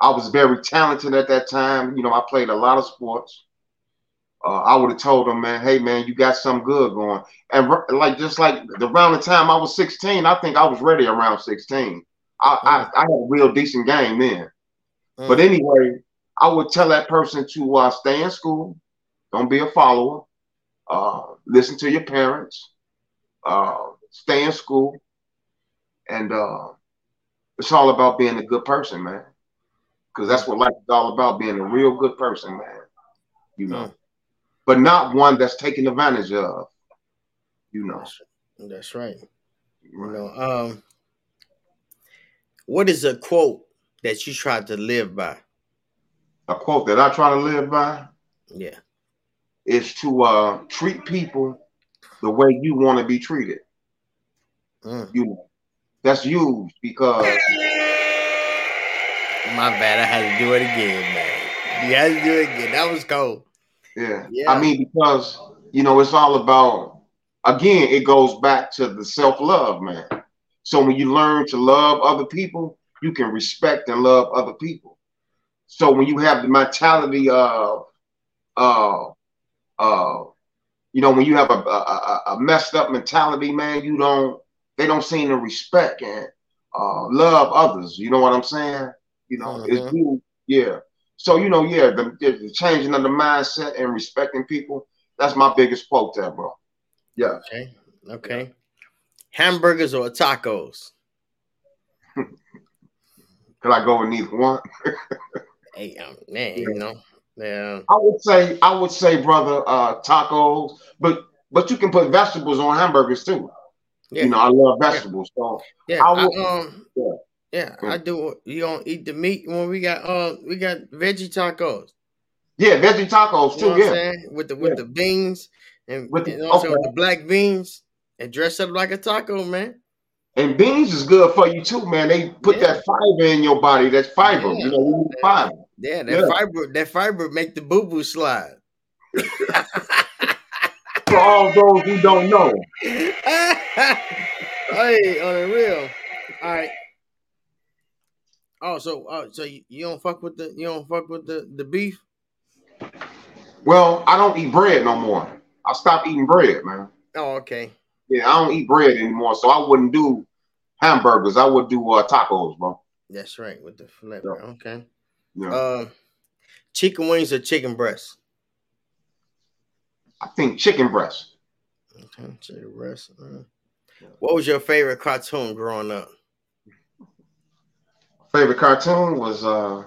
I was very talented at that time. You know, I played a lot of sports. Uh, I would have told him, man, hey, man, you got something good going. And like just like the, around the time I was 16, I think I was ready around 16. I, I, I had a real decent game then. But Mm. anyway, I would tell that person to uh, stay in school, don't be a follower, uh, listen to your parents, uh, stay in school, and uh, it's all about being a good person, man. Because that's what life is all about, being a real good person, man. You know, Mm. but not one that's taken advantage of. You know, That's, right. You know, um, what is a quote that you tried to live by? A quote that I try to live by Yeah. is to uh, treat people the way you want to be treated. Mm. You know, that's used because My bad. I had to do it again, man. You had to do it again. That was cold. Yeah. Yeah. I mean, because, you know, it's all about, again, it goes back to the self love, man. So when you learn to love other people, you can respect and love other people. So when you have the mentality of, uh, uh, you know, when you have a, a, a messed up mentality, man, you don't, they don't seem to respect and uh, love others. You know what I'm saying? You know, Mhm. it's yeah. So you know, yeah, the, the changing of the mindset and respecting people. That's my biggest quote there, bro. Yeah, Okay. Okay. Hamburgers or tacos? could I go with neither one? Hey, um, man, you know. Yeah. I would say, I would say, brother, uh, tacos, but but you can put vegetables on hamburgers too. Yeah. You know, I love vegetables, so Yeah, I I, um, yeah. yeah. I do. You don't eat the meat when we got uh we got veggie tacos. yeah, veggie tacos You too. know what I'm yeah, saying? With the with Yeah. the beans and, With the- and also with okay. the black beans and dress up like a taco, man. and beans is good for you too, man. They put Yeah. that fiber in your body. That's fiber. Yeah. You know, you need fiber. Yeah, that Yeah. fiber that fiber make the boo boo slide. For all those who don't know, hey, on the real. All right. Oh, so uh, so you, you don't fuck with the you don't fuck with the the beef? well, I don't eat bread no more. I stopped eating bread, man. Oh, okay. Yeah, I don't eat bread anymore, so I wouldn't do hamburgers. I would do uh, tacos, bro. That's right with the flip. Yeah. Okay. Yeah, Uh, chicken wings or chicken breast? I think chicken breast. Okay, chicken breast. uh. What was your favorite cartoon growing up? Favorite cartoon was uh,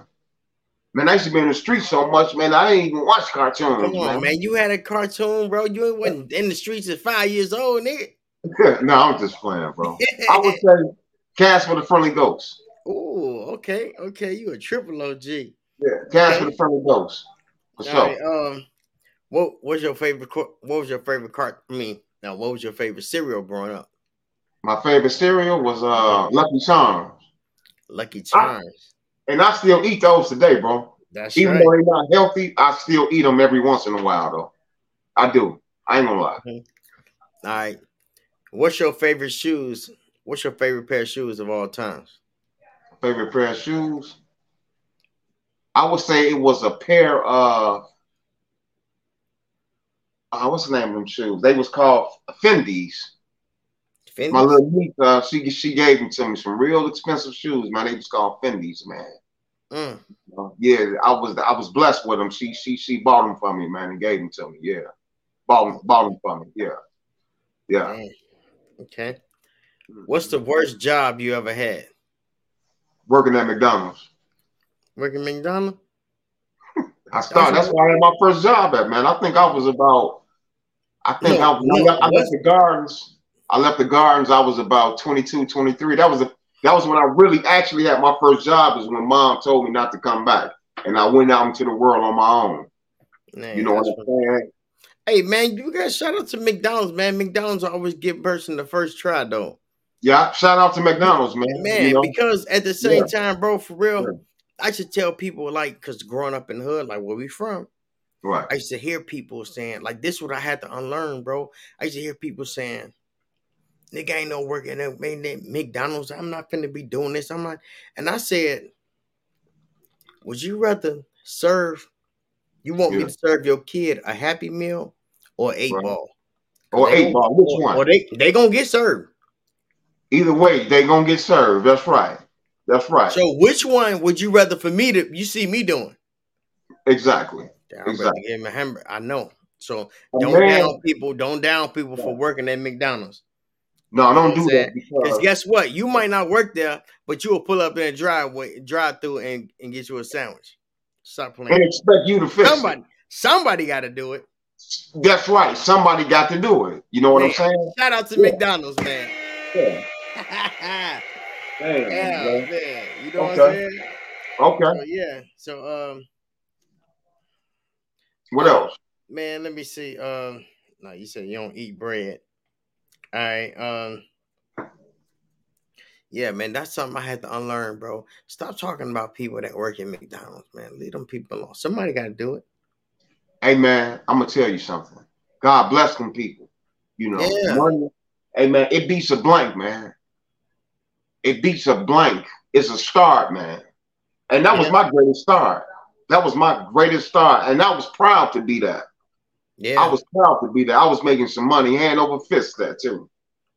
man. I used to be in the streets so much, man. I didn't even watch cartoons, Come on, man. man. You had a cartoon, bro. You wasn't in the streets at five years old, nigga. no, I'm just playing, bro. I would say Casper the Friendly Ghost. Ooh, okay, okay. You a triple OG. Yeah, Casper the Friendly Ghost. For sure. right. Um, what was your favorite? What was your favorite cart? I mean, now what was your favorite cereal growing up? My favorite cereal was uh Lucky Charms. Lucky Charms. And I still eat those today, bro. That's Even right. though they're not healthy, I still eat them every once in a while, though. I do. I ain't gonna lie. All right. What's your favorite shoes? What's your favorite pair of shoes of all times? Favorite pair of shoes? I would say it was a pair of uh, what's the name of them shoes? They was called Fendi's. Fendi? My little niece, uh, she she gave them to me. Some real expensive shoes, man. They was called Fendi's, man. Mm. Uh, yeah, I was I was blessed with them. She she she bought them for me, man, and gave them to me. Yeah, bought them bought them for me. Yeah, yeah. Dang. Okay. What's the worst job you ever had? Working at McDonald's. Working McDonald's? I started. That's why I had my first job at man. I think I was about. I think No, I, I, left, I left the gardens. I left the gardens. I was about 22, 23. That was a, that was when I really actually had my first job. Is when mom told me not to come back, and I went out into the world on my own. Man, You know what I'm saying? Hey man, you guys shout out to McDonald's, man. McDonald's always give person the first try though. Yeah. Shout out to McDonald's, man. Man, you know? because at the same Yeah. time, bro, for real, Yeah. I should tell people like, cause growing up in the hood, like where we from, right. I used to hear people saying, like, this what I had to unlearn, bro. I used to hear people saying, nigga ain't no working at McDonald's. I'm not finna be doing this. I'm not. And I said, would you rather serve, you want me to serve your kid a happy meal or eight Right. ball? Or eight ball. Which one? Or they, they gonna get served. Either way, they gonna get served. That's right. That's right. So which one would you rather for me to, you see me doing? exactly. Damn, Exactly. give him a hamburger. I know. So don't man- down people. Don't down people for working at McDonald's. no, don't do that Because guess what? You might not work there, but you will pull up in a driveway, drive through, and, and get you a sandwich. Stop playing. and expect you to fix Somebody, somebody got to do it. it. That's right. Somebody got to do it. You know what I'm saying? Shout out to Yeah. McDonald's, man. Yeah. yeah, Damn, man. man. You know what I'm saying? Okay. So, yeah. So, um, What else? man, let me see. Um, no, you said you don't eat bread. All right. Um, yeah, man, that's something I had to unlearn, bro. Stop talking about people that work at McDonald's, man. Leave them people alone. Somebody got to do it. Hey man, I'm gonna tell you something. God bless them people. You know, Yeah. money. Hey man, it beats a blank, man. It beats a blank. It's a start, man. And that was my greatest start. That was my greatest start, and I was proud to be that. Yeah. I was proud to be that. I was making some money, hand over fist there too.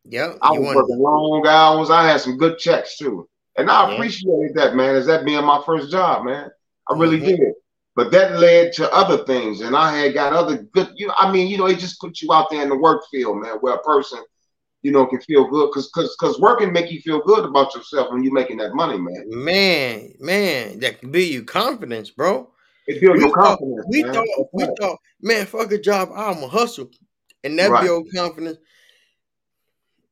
Yep. I was working long hours. I had some good checks too, and I Yeah. appreciated that, man. As that being my first job, man, I really Mhm. did. But that led to other things, and I had got other good. You know, I mean, you know, it just puts you out there in the work field, man, where a person, you know, can feel good because because because working make you feel good about yourself when you're making that money, man. man, man, that can build you confidence, bro. It builds your confidence. We man. thought That's we right. thought, man, fuck a job, I'm a hustle. And that Right. build confidence.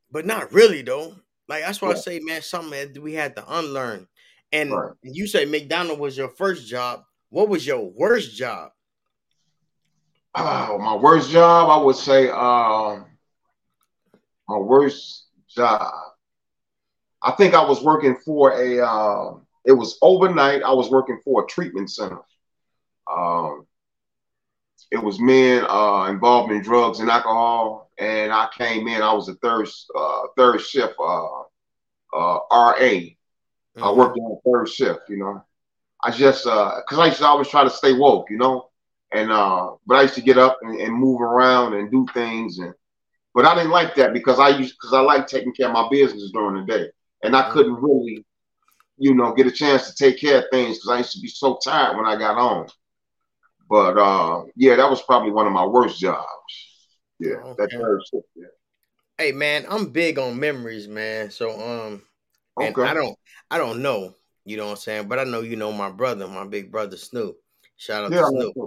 But not really though. Like that's why I Yeah. say, man, something that we had to unlearn. And Right. you say McDonald was your first job. What was your worst job? Oh, my worst job, I would say, um, my worst job. I think I was working for a. Uh, it was overnight. I was working for a treatment center. Um, it was men uh, involved in drugs and alcohol, and I came in. I was a third uh, third shift uh, uh, RA. I Mhm. worked on third shift, you know. I just uh cause I used to always try to stay woke, you know. And uh but I used to get up and, and move around and do things and but I didn't like that because I used because I like taking care of my business during the day. And I Mhm. couldn't really, you know, get a chance to take care of things because I used to be so tired when I got home. But uh yeah, that was probably one of my worst jobs. Yeah, that Okay. third shift. Yeah. Hey man, I'm big on memories, man. So um and Okay. I don't I don't know, you know what I'm saying? But I know you know my brother, my big brother Snoop. Shout out Yeah, to Snoop.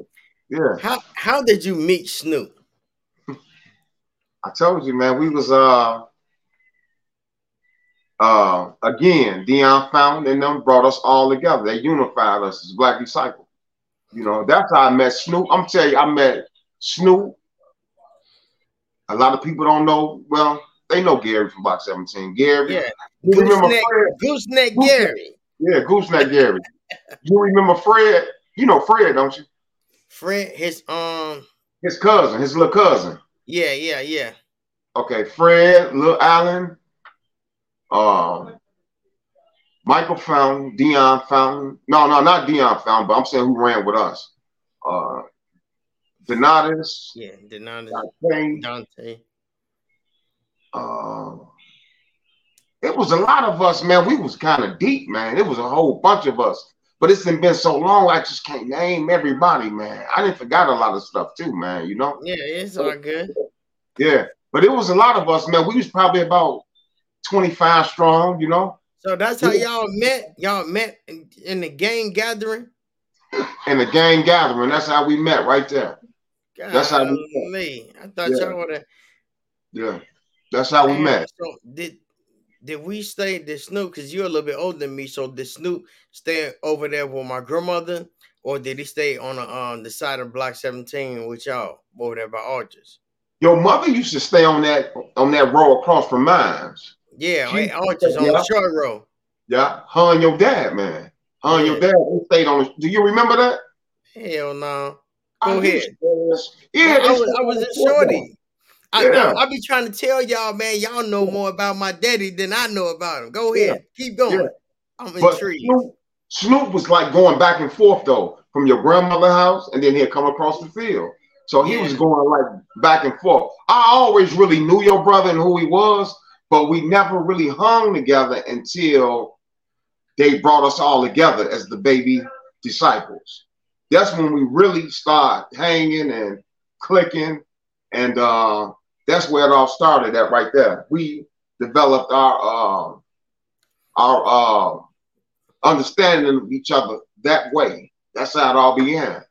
yeah. How how did you meet Snoop? I told you, man, we was uh uh again, Dion Fountain and them brought us all together. They unified us as Black Disciple. You know, that's how I met Snoop. I'm telling you, I met Snoop. A lot of people don't know. Well, they know Gary from Block 17. Gary, Yeah, you remember Fred? Gooseneck Gooseneck. Gary. Yeah, Gooseneck Gary. you remember Fred? You know Fred, don't you? Fred, his um, His cousin, his little cousin. Yeah, yeah, yeah. okay, Fred, Lil Allen, um, Michael Fountain, Dion Fountain. No, no, not Dion Fountain, but I'm saying who ran with us. Uh, Donatus. Yeah, Donatus. Dante. Dante. Uh, it was a lot of us, man. We was kind of deep, man. It was a whole bunch of us. But it's been so long, I just can't name everybody, man. I didn't forgot a lot of stuff too, man. You know? Yeah, it's all good. Yeah, but it was a lot of us, man. We was probably about 25 strong, you know. So that's how y'all met. Y'all met in, in the gang gathering. In the gang gathering, that's how we met right there. God That's how we met. I thought Yeah. y'all would have. Yeah, that's how we met. So did did we stay? Did Snoop? Because you're a little bit older than me. So did Snoop stay over there with my grandmother, or did he stay on the on the side of Block 17 with y'all over there by Arches? Your mother used to stay on that on that row across from mine. Yeah, She- Arches on yeah. the short row. Yeah, her and your dad, man. Her and your dad, they stayed on. Do you remember that? Hell no. Go used ahead. Yeah, I was, I was the short shorty. I, Yeah. I, I be trying to tell y'all, man, y'all know more about my daddy than I know about him. Go ahead, keep going. Yeah. I'm But intrigued. Snoop, Snoop was like going back and forth though, from your grandmother's house, and then he'd come across the field. So he was going like back and forth. I always really knew your brother and who he was, but we never really hung together until they brought us all together as the baby disciples. That's when we really start hanging and clicking, and uh, that's where it all started at right there. We developed our uh, our uh, understanding of each other that way. That's how it all began,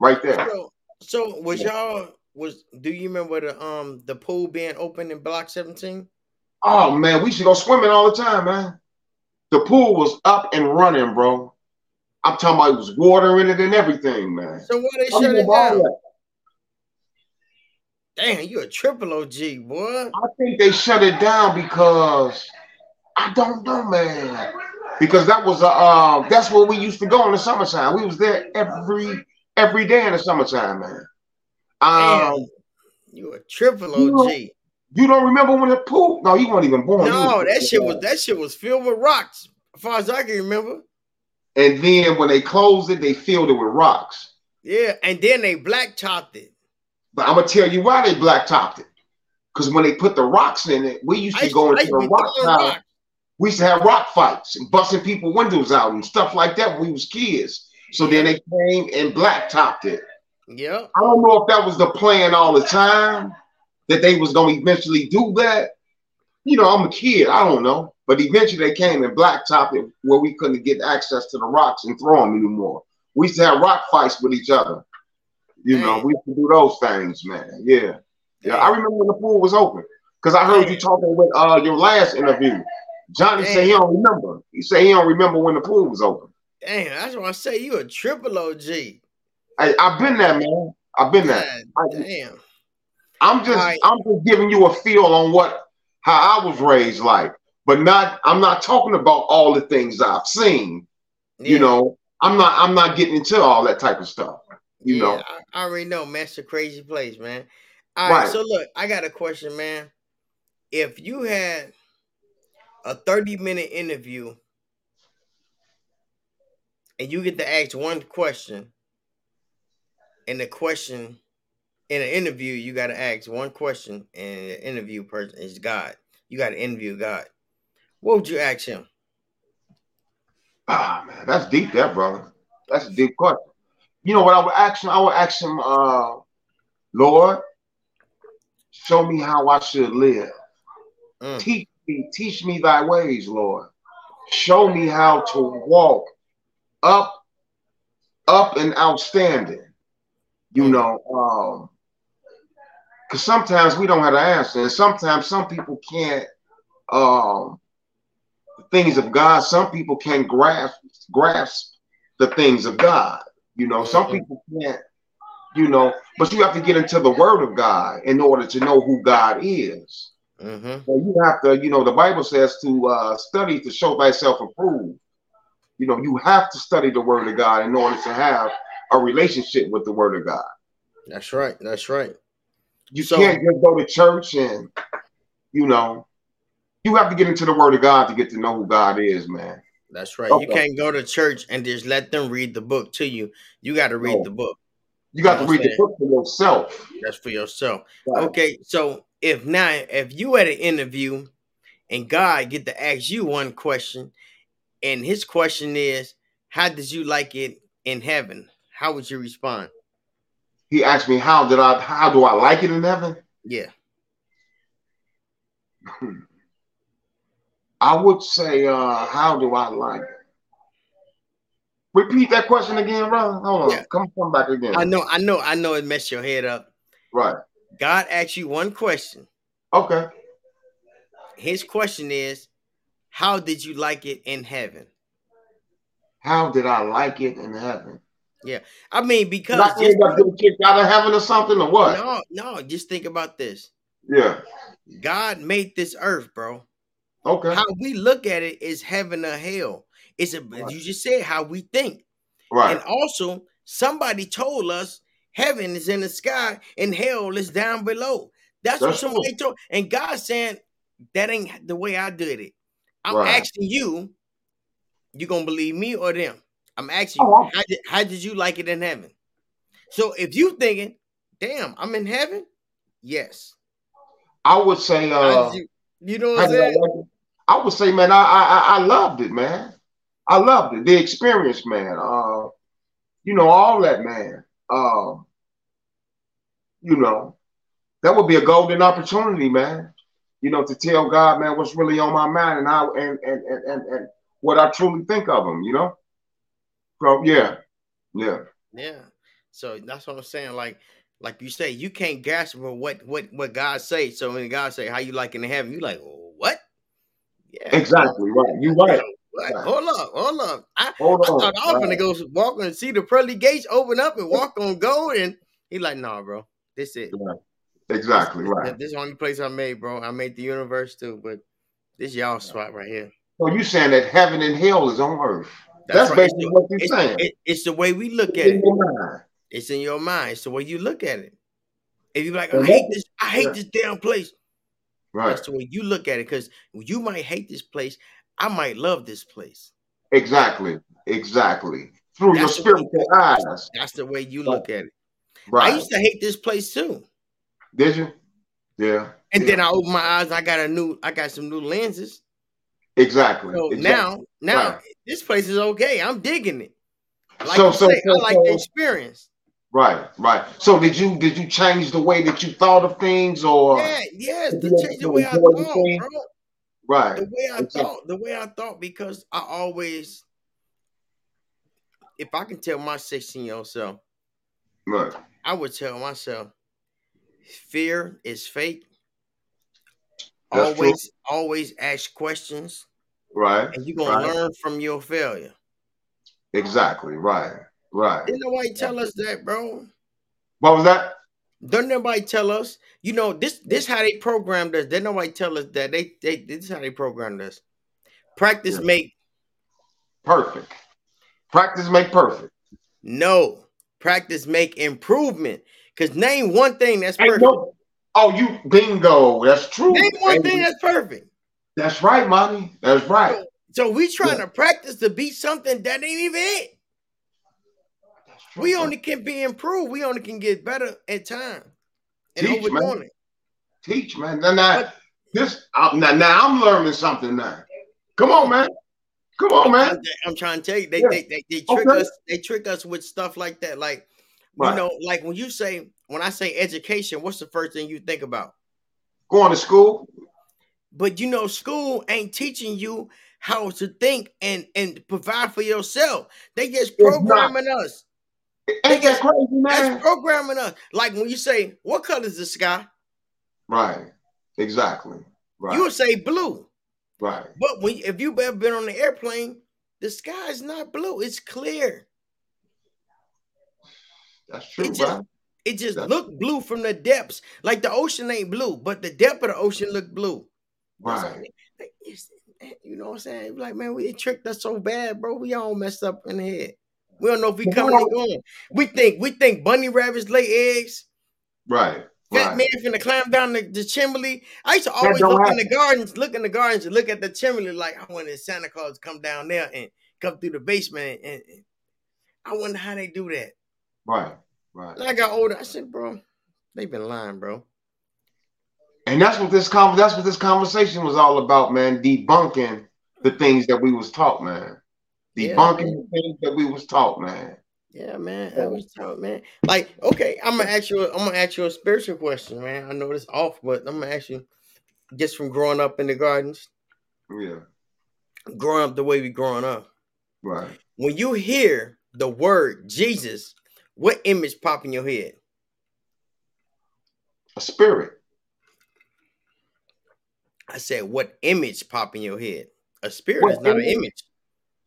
right there. So, so was y'all was do you remember the um the pool being open in block 17? Oh man, we should go swimming all the time, man. The pool was up and running, bro. I'm talking about it was water in it and everything, man. So why they shut it down? that. Damn, you a triple OG, boy. I think they shut it down because I don't know, man. Because that was a uh, that's where we used to go in the summertime. We was there every every day in the summertime, man. Damn, Um, you a triple you OG. you don't remember when the pool? No, you weren't even born. No, that shit was that shit was filled with rocks, as far as I can remember. And then when they closed it, they filled it with rocks. Yeah, and then they blacktopped it. But I'm gonna tell you why they blacktopped it. Because when they put the rocks in it, we used to used, go into the rock tower. We used to have rock fights and busting people windows out and stuff like that when we was kids. So then they came and blacktopped it. Yeah. I don't know if that was the plan all the time that they was gonna eventually do that. You know, I'm a kid. I don't know, but eventually they came and blacktopped it where we couldn't get access to the rocks and throw them anymore. We used to have rock fights with each other. You know, we to do those things, man. Yeah, yeah. I remember when the pool was open because I heard you talking with uh your last interview. Johnny said he don't remember. He said he don't remember when the pool was open. Damn, that's why I say you a triple OG. I, I've been there, man. I've been there. God I- damn. I'm just Right. I'm just giving you a feel on what how I was raised like, but not I'm not talking about all the things I've seen. You know, I'm not I'm not getting into all that type of stuff. You yeah, know, I, I already know, man. It's a crazy place, man. All right, Right. so look, I got a question, man. If you had a 30 minute interview and you get to ask one question, and the question in an interview, you got to ask one question, and the interview person is God. You got to interview God. What would you ask him? ah man, that's deep, there, brother. That's a deep question. You know what I would ask him? I would ask him, uh, Lord, show me how I should live. Mm, Teach me, teach me thy ways, Lord. Show me how to walk up, up and outstanding. You Mm. know, um, because sometimes we don't have the answer, and sometimes some people can't um the things of God, some people can't grasp grasp the things of God. You know, some people can't, you know, but you have to get into the word of God in order to know who God is. hmm So you have to, you know, the Bible says to uh, study to show thyself approved. You know, you have to study the Word of God in order to have a relationship with the Word of God. That's right. That's right. You So- can't just go to church and you know, you have to get into the Word of God to get to know who God is, man. That's right. Okay. You can't go to church and just let them read the book to you. You got to read no. the book. You got to read the book for yourself. That's for yourself. Right. Okay, so if now if you had an interview and God get to ask you one question, and his question is, How did you like it in heaven? How would you respond? He asked me, How did I how do I like it in heaven? Yeah. Hmm. I would say, uh, how do I like it? Repeat that question again, brother. Hold on. Yeah. Come come back again. I know, I know, I know it messed your head up. Right. God asked you one question. Okay. His question is, how did you like it in heaven? How did I like it in heaven? Yeah, I mean because I just, got kicked out of heaven or something or what? No, no. Just think about this. Yeah. God made this earth, bro. Okay. How we look at it is heaven or hell. It's a right. you just said how we think. Right. And also, somebody told us heaven is in the sky and hell is down below. That's, That's what somebody cool. told. And God saying that ain't the way I did it. I'm right. asking you, you gonna believe me or them? I'm asking you, oh, how, did, how did you like it in heaven? So if you thinking, damn, I'm in heaven, yes. I would say, uh, you, you, know what I'm saying? I would say, man, I, I I loved it, man. I loved it. The experience, man. Uh, you know, all that, man. Uh, you know, that would be a golden opportunity, man. You know, to tell God, man, what's really on my mind and how and and and and, and what I truly think of him, you know? So yeah. Yeah. Yeah. So that's what I'm saying. Like, like you say, you can't gasp for what what what God say. So when God say how you like in heaven, you like, what? Yeah. Exactly. Right. You right. Like, hold up, hold up. I, hold I thought I was right. gonna go walk and see the pearly gates open up and walk on gold. And he like, nah, bro. This it. Right. Exactly. This, right. This is the only place I made, bro. I made the universe too, but this y'all spot right here. So you saying that heaven and hell is on earth? That's, That's basically what you're it's, saying. It, it's the way we look it's at it. It's in your mind. It's the way you look at it. If you're like, I hate this, I hate this damn place. Right. That's the way you look at it. Because you might hate this place. I might love this place. Exactly. Exactly. Through that's your spiritual eyes. That's the way you look at it. Right. I used to hate this place too. Did you? Yeah. And yeah. then I opened my eyes. I got a new. I got some new lenses. Exactly. So exactly. now, now right. this place is okay. I'm digging it. Like so, so, say, so, I like the experience. Right, right. So did you did you change the way that you thought of things, or yeah, yes, to change the way I thought, bro. Right. The way I exactly. thought, the way I thought, because I always, if I can tell my 16 year old self, right, I would tell myself, fear is fake. That's always, true. always ask questions. Right. And you're gonna right. learn from your failure. Exactly. Right. Right. Didn't nobody tell us that, bro? What was that? Don't nobody tell us. You know this. This how they programmed us. Didn't nobody tell us that they. They this is how they programmed us. Practice yeah. make perfect. Practice make perfect. No, practice make improvement. Cause name one thing that's perfect. No. Oh, you bingo. That's true. Name one thing that's perfect. That's right, mommy. That's right. So, so we trying yeah. to practice to be something that ain't even it. We only can be improved. We only can get better at time. And Teach, man. It. Teach, man. Now, now but, this uh, now, now I'm learning something now. Come on, man. Come on, man. I'm trying to tell you, they yeah. they, they, they, trick okay. us. They trick us with stuff like that. Like right. you know, like when you say when I say education, what's the first thing you think about? Going to school. But you know, school ain't teaching you how to think and and provide for yourself. They just programming us. Ain't that crazy, man? That's programming us. Like when you say, "What color is the sky?" Right. Exactly. Right. You would say blue. Right. But when if you've ever been on the airplane, the sky is not blue; it's clear. That's true, it just, it just looked blue from the depths. Like the ocean ain't blue, but the depth of the ocean looked blue. Right. you know what I'm saying? Like, man, we, tricked us so bad, bro. We all messed up in the head. We don't know if we coming or going. We think we think bunny rabbits lay eggs. Right. Fat Right. man finna climb down the, the chimney. I used to always don't look in the gardens, look in the gardens, and look at the chimney like I wanted Santa Claus to come down there and come through the basement. And, and I wonder how they do that. Right. Right. And I got older. I said, bro, they've been lying, bro. And that's what this con- that's what this conversation was all about, man. Debunking the things that we was taught, man. Yeah, Debunking the things that we was taught, man. Yeah, man. I was talking, man. Like, okay, I'm gonna ask you. I'm gonna ask you a spiritual question, man. I know this off, but I'm gonna ask you, just from growing up in the gardens, Yeah. growing up the way we growing up. Right. When you hear the word Jesus, what image pop in your head? A spirit. I said, what image pop in your head? A spirit What is not an image?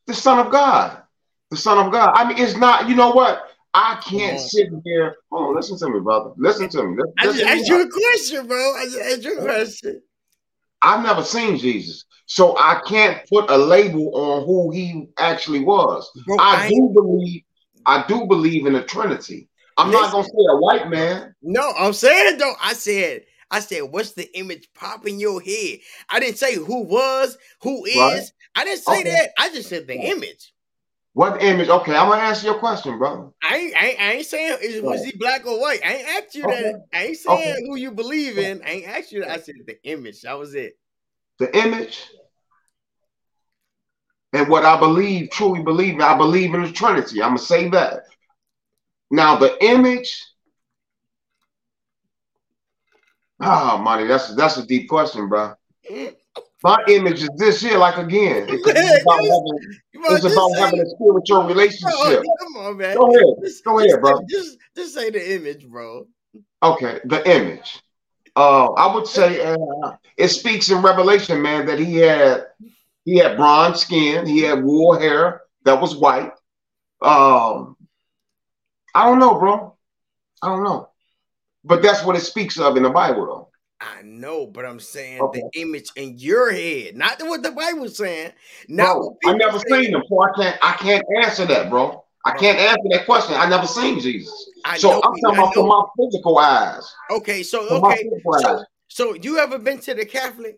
The Son of God. The Son of God. I mean, it's not, you know what? I can't sit here. Hold on, listen to me, brother. Listen to me. Listen- I just asked you a question, bro. I just asked you a question. I've never seen Jesus. So I can't put a label on who he actually was. Bro, I I do believe, I do believe in the Trinity. I'm not gonna say a white man. No, I'm saying it though. I said, I said, what's the image pop in your head? I didn't say who was, who is. Right. I didn't say Okay. that. I just said the image. What image? Okay, I'm gonna answer your question, bro. I ain't, I ain't, I ain't saying is, was he black or white. I ain't asked you Okay. that. I ain't saying Okay. who you believe in. I ain't asked you that. I said the image. That was it. The image and what I believe, truly believe, I believe in the Trinity. I'm gonna say that. Now the image. Ah, money. That's that's a deep question, bro. My image is this here, like again. It's about having, it's about having a spiritual relationship. come on, man. Go ahead. Just, Go just ahead, bro. Just, just say the image, bro. Okay, the image. Uh, I would say uh, it speaks in Revelation, man, that he had he had bronze skin, he had wool hair that was white. Um, I don't know, bro. I don't know, but that's what it speaks of in the Bible, though. I know, but I'm saying Okay. the image in your head, not what the Bible's saying. Not No, I never seen him, so I can't I can't answer that, bro. I oh. can't answer that question. I never seen Jesus, I so know, I'm talking about from my physical eyes. Okay, so From okay, so so you ever been to the Catholic?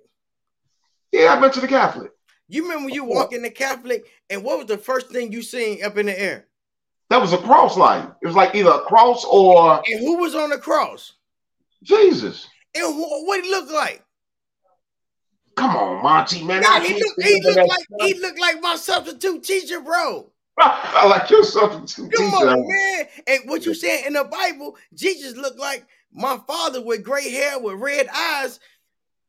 Yeah, I've been to the Catholic. You remember you walk in the Catholic, and what was the first thing you seen up in the air? That was a cross line. It was like either a cross or And who was on the cross? Jesus. And who, what he looked like? Come on, Monty, man. Nah, he looked, he remember looked that like he looked like my substitute teacher, bro. I like your substitute teacher. Come teacher. on, man. And what you saying in the Bible, Jesus looked like my father with gray hair with red eyes.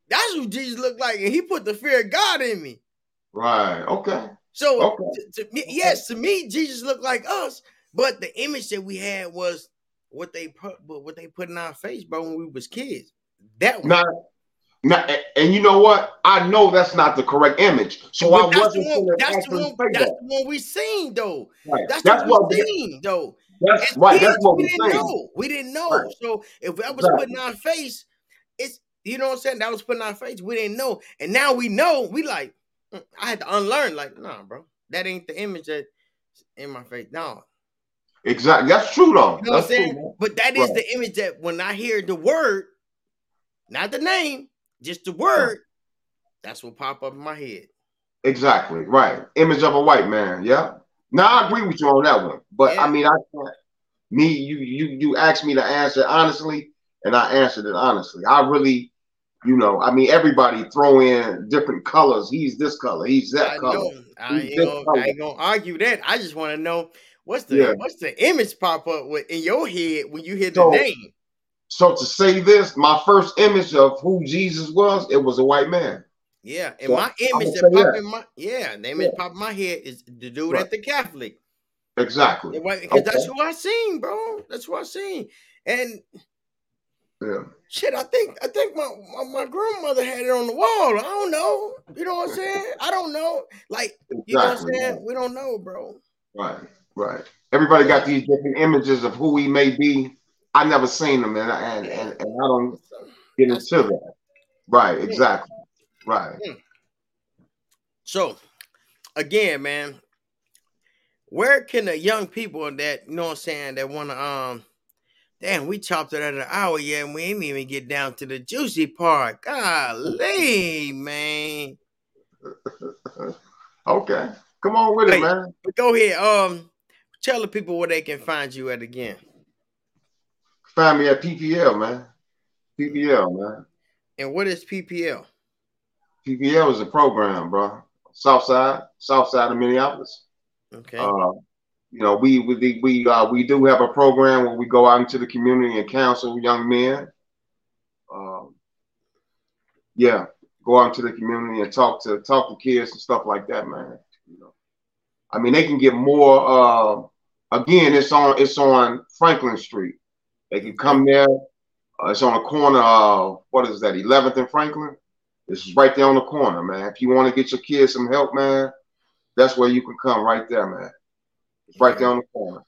That's what Jesus looked like, and he put the fear of God in me. Right. Okay. So, Okay. to, to me, yes, to me, Jesus looked like us, but the image that we had was what they put, what they put in our face, bro, when we was kids. That. Now, now, and you know what? I know that's not the correct image, so But I that's wasn't the one. That's the one. That's that. the one we seen though. Right. That's, That's what we seen though. That's As right. kids, That's what we didn't saying. know. We didn't know. Right. So if that was Right. put in our face, it's you know what I'm saying. That was put in our face. We didn't know, and now we know. We like. I had to unlearn. Like, nah, bro, that ain't the image that in my face. No, Exactly. That's true, though. you know what I'm saying. true. But that is Right. the image that when I hear the word, not the name, just the word, that's what pop up in my head. Exactly. Right. Image of a white man. Yeah. Now I agree with you on that one, but Yeah. I mean, I can't. Me, you, you, you asked me to answer honestly, and I answered it honestly. I really, you know, I mean, everybody throw in different colors. He's this color. He's that I color. know. I He's ain't, gonna, color. I ain't gonna argue that. I just want to know what's the Yeah. what's the image pop up with in your head when you hear the So- name. So to say this, my first image of who Jesus was, it was a white man. Yeah, and So, my image that say pop that. in my yeah, the image Yeah. pop in my head is the dude Right. at the Catholic. Exactly. Because that's Okay. who I seen, bro. That's who I seen. And Yeah. shit, I think I think my, my my grandmother had it on the wall. I don't know. You know what I'm saying? I don't know. Like you know what I'm saying? We don't know, bro. Right. Right. Everybody got these different images of who he may be. I never seen them, and and and, and I don't get into that. Right. Exactly. Right. So, again, man, where can the young people that you know what I'm saying that want to um Damn, we chopped it at an hour yet, and we ain't even get down to the juicy part. Golly, man. okay. Come on with Hey. it, man. Go ahead. Um, tell the people where they can find you at again. Find me at PPL, man. PPL, man. And what is PPL? PPL is a program, bro. South side, south side of Minneapolis. Okay. Uh, you know, we we we uh, we do have a program where we go out into the community and counsel young men. Um, yeah, go out into the community and talk to talk to kids and stuff like that, man. You know, I mean, they can get more. Uh, again, it's on it's on Franklin Street. They can come there. Uh, it's on the corner of what is that? 11th and Franklin. This is right there on the corner, man. If you want to get your kids some help, man, that's where you can come right there, man. It's right there on the corner.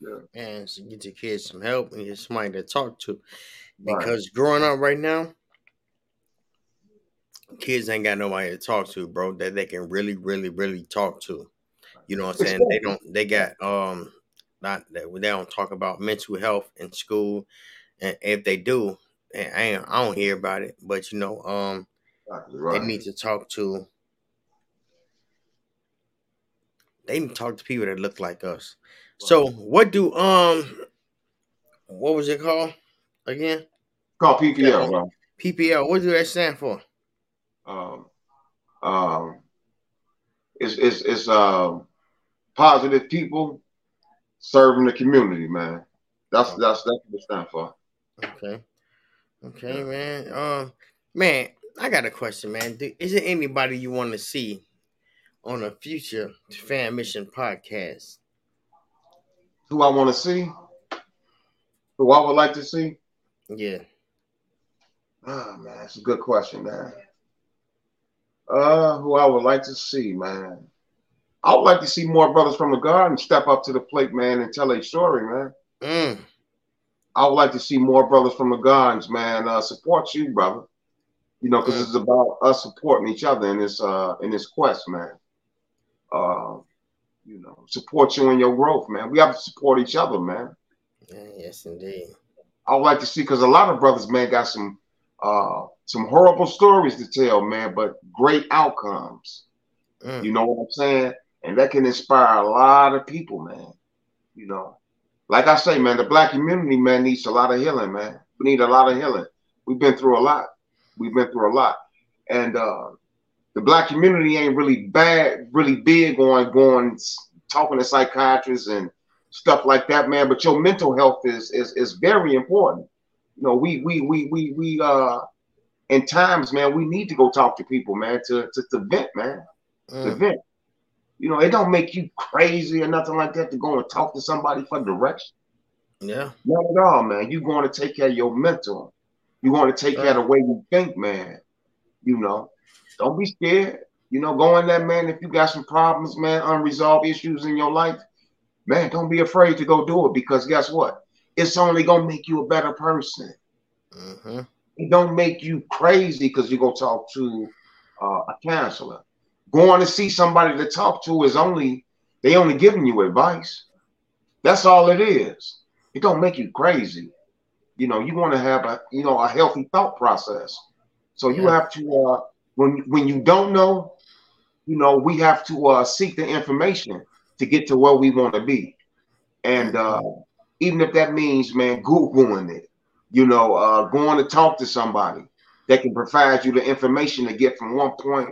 Yeah. And so get your kids some help and get somebody to talk to. Right. Because growing up right now, kids ain't got nobody to talk to, bro, that they can really, really, really talk to. You know what I'm saying? They don't they got um not that they don't talk about mental health in school. And if they do, and I ain't, I don't hear about it, but you know, um Exactly they need to talk to they need to talk to people that look like us. So what do um what was it called again? Called PPL, bro. PPL. What do that stand for? Um, um, it's it's it's um positive people serving the community, man. That's that's that's what it stands for. Okay. Okay, man. Um man, I got a question, man. Is there anybody you want to see on a future Fammission podcast? Who I want to see? Who I would like to see? Yeah. Ah, man, that's a good question, man. Uh, who I would like to see, man. I would like to see more brothers from the garden step up to the plate, man, and tell a story, man. Mm. I would like to see more brothers from the gardens, man, uh, support you, brother. You know, because it's about us supporting each other in this uh in this quest, man. Uh, you know, support you in your growth, man. We have to support each other, man. Yeah, yes, indeed. I would like to see because a lot of brothers, man, got some uh some horrible stories to tell, man, but great outcomes. Mm. You know what I'm saying? And that can inspire a lot of people, man. You know, like I say, man, the black community, man, needs a lot of healing, man. We need a lot of healing. We've been through a lot. We've been through a lot. And uh the black community ain't really bad, really big on going talking to psychiatrists and stuff like that, man. But your mental health is is is very important. You know, we we we we we uh in times, man, we need to go talk to people, man, to to, to vent, man to Mm. vent. You know, it don't make you crazy or nothing like that to go and talk to somebody for direction. Yeah. Not at all, man. You going to take care of your mental. You want to take care of the way you think, man. You know, don't be scared. You know, go in there, man. If you got some problems, man, unresolved issues in your life, man, don't be afraid to go do it because guess what? It's only gonna make you a better person. hmm It don't make you crazy because you go talk to uh, a counselor. Going to see somebody to talk to is only they only giving you advice. That's all it is. It don't make you crazy. You know, you want to have a you know a healthy thought process. So you Yeah. have to uh, when when you don't know, you know, we have to uh, seek the information to get to where we want to be. And uh, even if that means, man, googling it, you know, uh, going to talk to somebody that can provide you the information to get from one point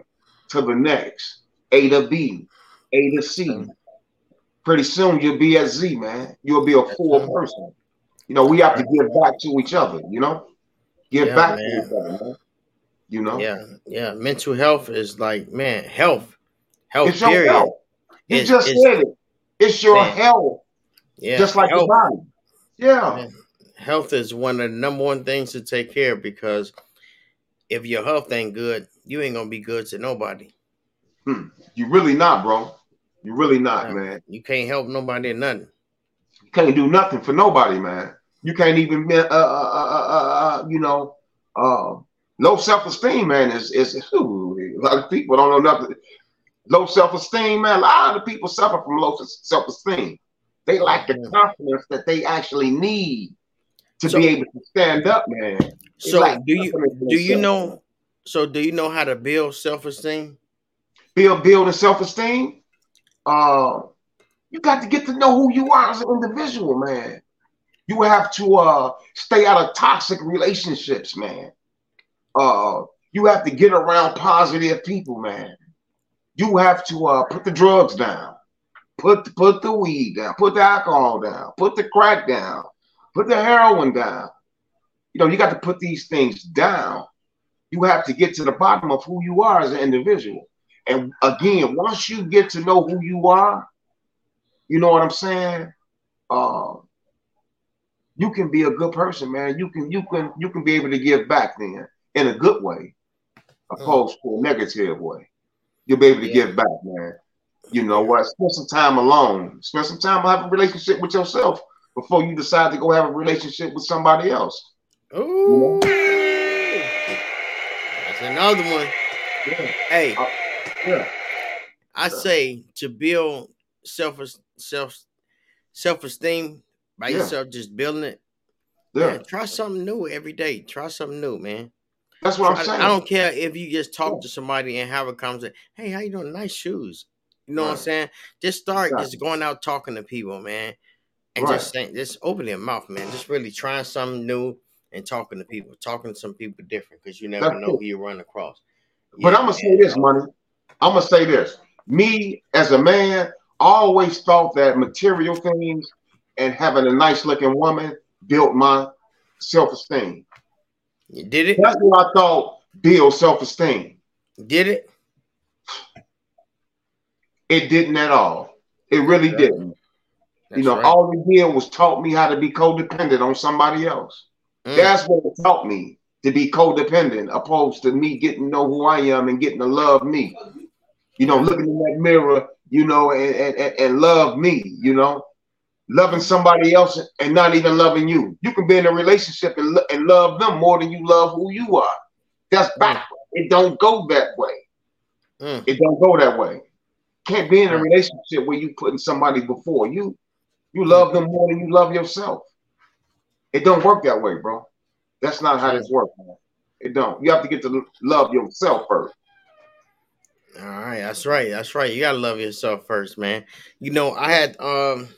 to the next, A to B, A to C. Pretty soon you'll be at Z, man. You'll be a full person. You know, we have to give back to each other. You know, give Yeah, back man. to each other, man. You know, Yeah. Yeah. Mental health is like, man, health. Health it's your health. You It's- just it's- said it. It's your Man. health, Yeah. just like health. your body. Yeah. Man, health is one of the number one things to take care of because if your health ain't good, you ain't gonna be good to nobody. You really not, bro. You really not, Yeah. man. You can't help nobody or nothing. You can't do nothing for nobody, man. You can't even, uh, uh, uh, uh, uh, you know, uh, low self esteem, man. Is is ooh, a lot of people don't know nothing. Low self esteem, man. A lot of people suffer from low self esteem. They lack the confidence that they actually need to So- be able to stand up, man. It's So do you do you know? So do you know how to build self esteem? build building self-esteem, uh, you got to get to know who you are as an individual, man. You have to uh, stay out of toxic relationships, man. Uh, you have to get around positive people, man. You have to uh, put the drugs down, put put the weed down, put the alcohol down, put the crack down, put the heroin down. You know, you got to put these things down. You have to get to the bottom of who you are as an individual. And again, once you get to know who you are, you know what I'm saying? Uh, you can be a good person, man. You can you can you can be able to give back then in a good way, opposed to a negative way. You'll be able to Yeah. give back, man. You know what? Spend some time alone. Spend some time have a relationship with yourself before you decide to go have a relationship with somebody else. Ooh, that's another one. Yeah. Hey, Uh, Yeah. I say to build self self self esteem by Yeah. yourself, just building it. Yeah. Man, try something new every day. Try something new, man. That's what I'm I, saying. I don't care if you just talk Yeah. to somebody and have a conversation. Hey, how you doing? Nice shoes. You know what I'm saying? Just start just going out talking to people, man. And Right. just saying, just open your mouth, man. Just really trying something new and talking to people, talking to some people different because you never That's know it. who you run across. But I'm gonna say this, money. I'm gonna say this. Me as a man, always thought that material things and having a nice looking woman built my self esteem. You did it? That's what I thought build self esteem. Did it? It didn't at all. It really Okay. didn't. That's you know, right. all it did was taught me how to be codependent on somebody else. Mm. That's what it taught me to be codependent, opposed to me getting to know who I am and getting to love me. You know, looking in that mirror, you know, and, and- and love me, you know, loving somebody else and not even loving you. You can be in a relationship and, lo- and love them more than you love who you are. That's backwards. It don't go that way. Mm. It don't go that way. Can't be in a relationship where you putting somebody before you. You love them more than you love yourself. It don't work that way, bro. That's not how this works, man. It don't. You have to get to love yourself first. All right, that's right. That's right. You gotta love yourself first, man. You know, I had um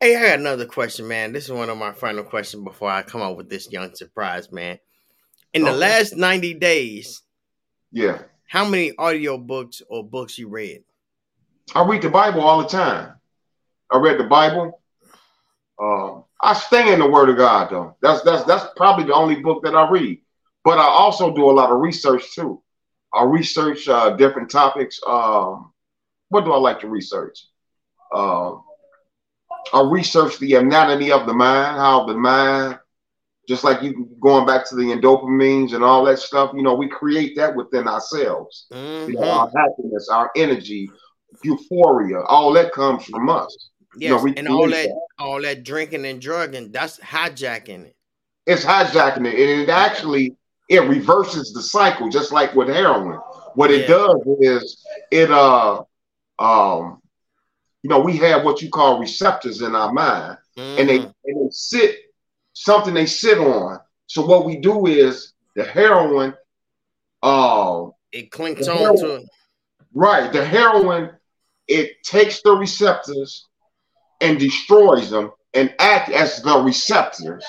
Hey, I got another question, man. This is one of my final questions before I come up with this young surprise, man. In the Okay. last 90 days, Yeah. how many audio books or books you read? I read the Bible all the time. I read the Bible. Um, I stay in the Word of God though. That's that's that's probably the only book that I read. But I also do a lot of research too. I research uh, different topics. Um, what do I like to research? Um, I research the anatomy of the mind, how the mind, just like you going back to the dopamines and all that stuff. You know, we create that within ourselves. You know, our happiness, our energy, euphoria, all that comes from us. Yes, know, and all create that all that drinking and drugging, that's hijacking it. It's hijacking it, and it actually it reverses the cycle, just like with heroin. What it Yeah. does is it uh um you know we have what you call receptors in our mind, and they Mhm. and they sit something they sit on. So what we do is the heroin, uh, it clinks on to it. right, the heroin, it takes the receptors and destroys them and act as the receptors.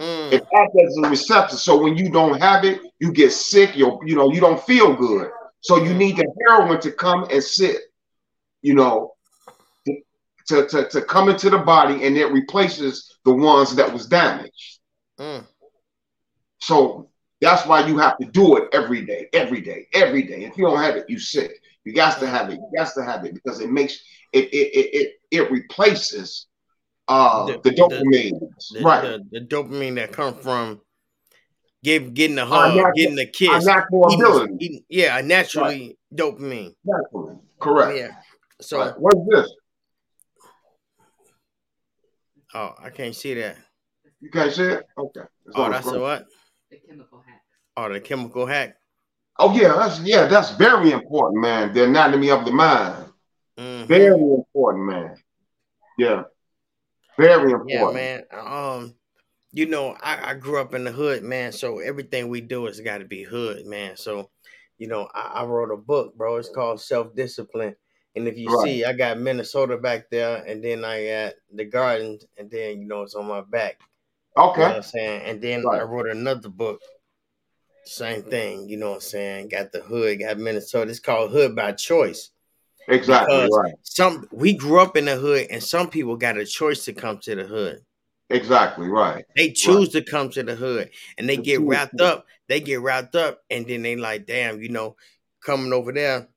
Mm. It acts as a receptor. So when you don't have it, you get sick. You you know you don't feel good. So you need the heroin to come and sit. You know, to to, to come into the body, and it replaces the ones that was damaged. Mm. So that's why you have to do it every day, every day, every day. If you don't have it, you sick. You got to have it. You got to have it because it makes it it it it, it replaces uh The- the, dopamine. the, right. the, the dopamine that come from give, getting a hug, natural- getting a kiss. natural eating- ability. eating- yeah, naturally dopamine. Naturally. Correct. Yeah. So, Right. What's this? Oh, I can't see that. You can't see it? Okay. It's Oh, that's a what? The chemical hack. Oh, the chemical hack. Oh yeah, that's yeah, that's very important, man. The anatomy of the mind. Mhm. Very important, man. Yeah. Very important. Yeah, man. Um, you know, I, I grew up in the hood, man. So everything we do has got to be hood, man. So, you know, I, I wrote a book, bro. It's called Self Discipline. And if you Right. see, I got Minnesota back there, and then I got the garden, and then you know it's on my back. You know what Okay. I'm saying? And then Right. I wrote another book. Same thing, you know what I'm saying? Got the hood, got Minnesota. It's called Hood by Choice. Exactly. Because Right. some we grew up in the hood, and some people got a choice to come to the hood. Exactly. Right. They choose to come to the hood, and they get wrapped up. They get wrapped up, and then they like, damn, you know, coming over there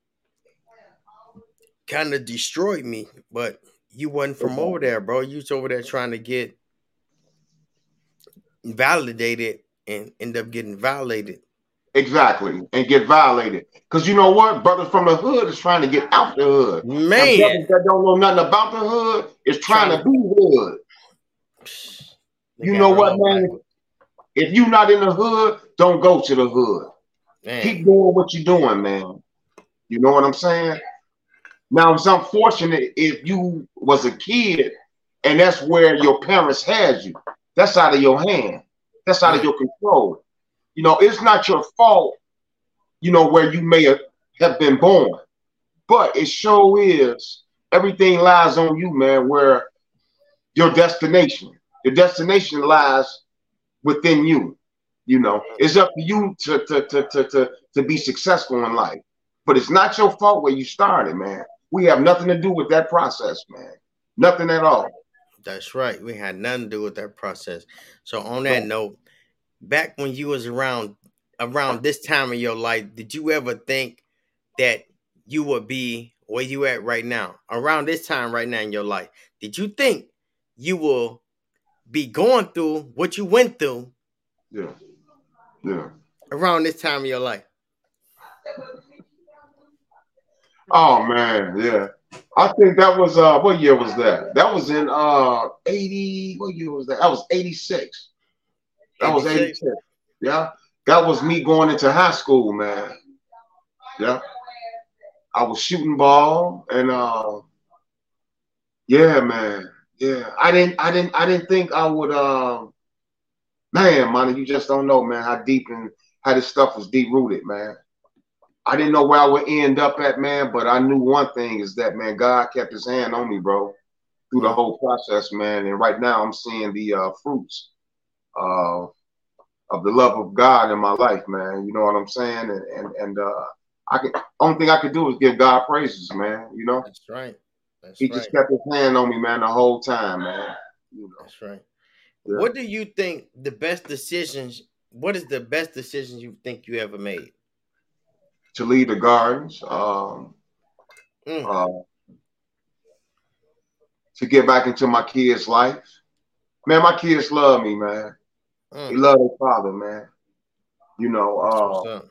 kind of destroyed me. But you wasn't from over there, bro. You was over there trying to get validated and end up getting violated. Exactly. And get violated. Because you know what? Brothers from the hood is trying to get out the hood. Man, that don't know nothing about the hood is trying to be hood. You know what, man? backwards. If you not in the hood, don't go to the hood. Man, Keep doing what you're doing, man. You know what I'm saying? Now it's unfortunate if you was a kid and that's where your parents had you. That's out of your hand. That's out of your control. You know, it's not your fault, you know, where you may have, been born. But it sure is everything lies on you, man, where your destination. Your destination lies within you. You know, it's up to you to to to to to, to be successful in life. But it's not your fault where you started, man. We have nothing to do with that process, man. Nothing at all. That's right. We had nothing to do with that process. So on that note, back when you was around around this time of your life, did you ever think that you would be where you at right now? Around this time right now in your life, did you think you will be going through what you went through Yeah. Yeah. around this time of your life? Oh man, yeah. I think that was uh what year was that? That was in uh 80 what year was that? That was 86. That was 86? 86. Yeah. That was me going into high school, man. Yeah. I was shooting ball and uh yeah, man. Yeah. I didn't I didn't I didn't think I would um man, man, you just don't know, man, how deep and how this stuff was deep rooted, man. I didn't know where I would end up at, man, but I knew one thing is that, man, God kept his hand on me, bro, through the whole process, man. And right now I'm seeing the uh, fruits uh, of the love of God in my life, man. You know what I'm saying? And and, and uh, I can only thing I could do is give God praises, man. You know, That's right. That's he right. just kept his hand on me, man, the whole time, man. You know, That's right. Yeah. What do you think the best decisions? What is the best decision you think you ever made? To lead the gardens, um, Mm. uh, to get back into my kids' life. Man, my kids love me, man. They Mm. love their father, man. You know, uh.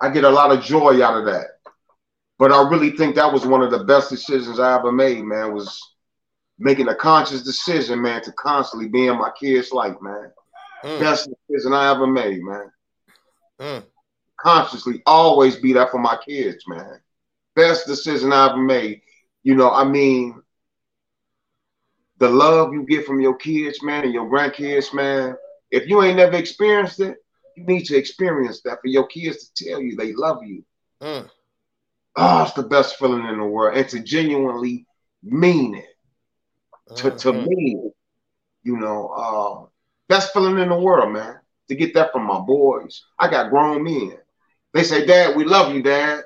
I get a lot of joy out of that. But I really think that was one of the best decisions I ever made, man, was making a conscious decision, man, to constantly be in my kids' life, man. Mm. Best decision I ever made, man. Mm. Consciously always be there for my kids, man. Best decision I've made. You know, I mean, the love you get from your kids, man, and your grandkids, man. If you ain't never experienced it, you need to experience that for your kids to tell you they love you. Mm. Oh, it's the best feeling in the world. And to genuinely mean it. To, to Mhm. mean. You know, uh, best feeling in the world, man. To get that from my boys. I got grown men. They say, Dad, we love you, Dad.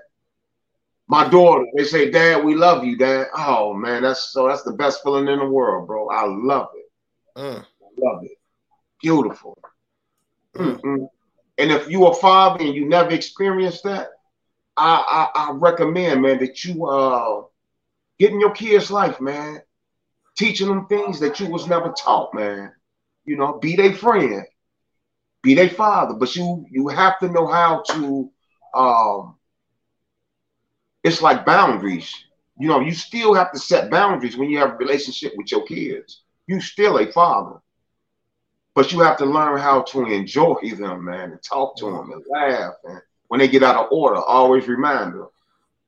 My daughter, they say, Dad, we love you, Dad. Oh man, that's so that's the best feeling in the world, bro. I love it. Mm. Love it. Beautiful. Mm. Mm-mm. And if you a father and you never experienced that, I, I I recommend, man, that you uh get in your kids' life, man. Teaching them things that you was never taught, man. You know, be their friend, be their father, but you you have to know how to um it's like boundaries. You know, you still have to set boundaries when you have a relationship with your kids. You still a father. But you have to learn how to enjoy them, man, and talk to them and laugh. And when they get out of order, always remind them,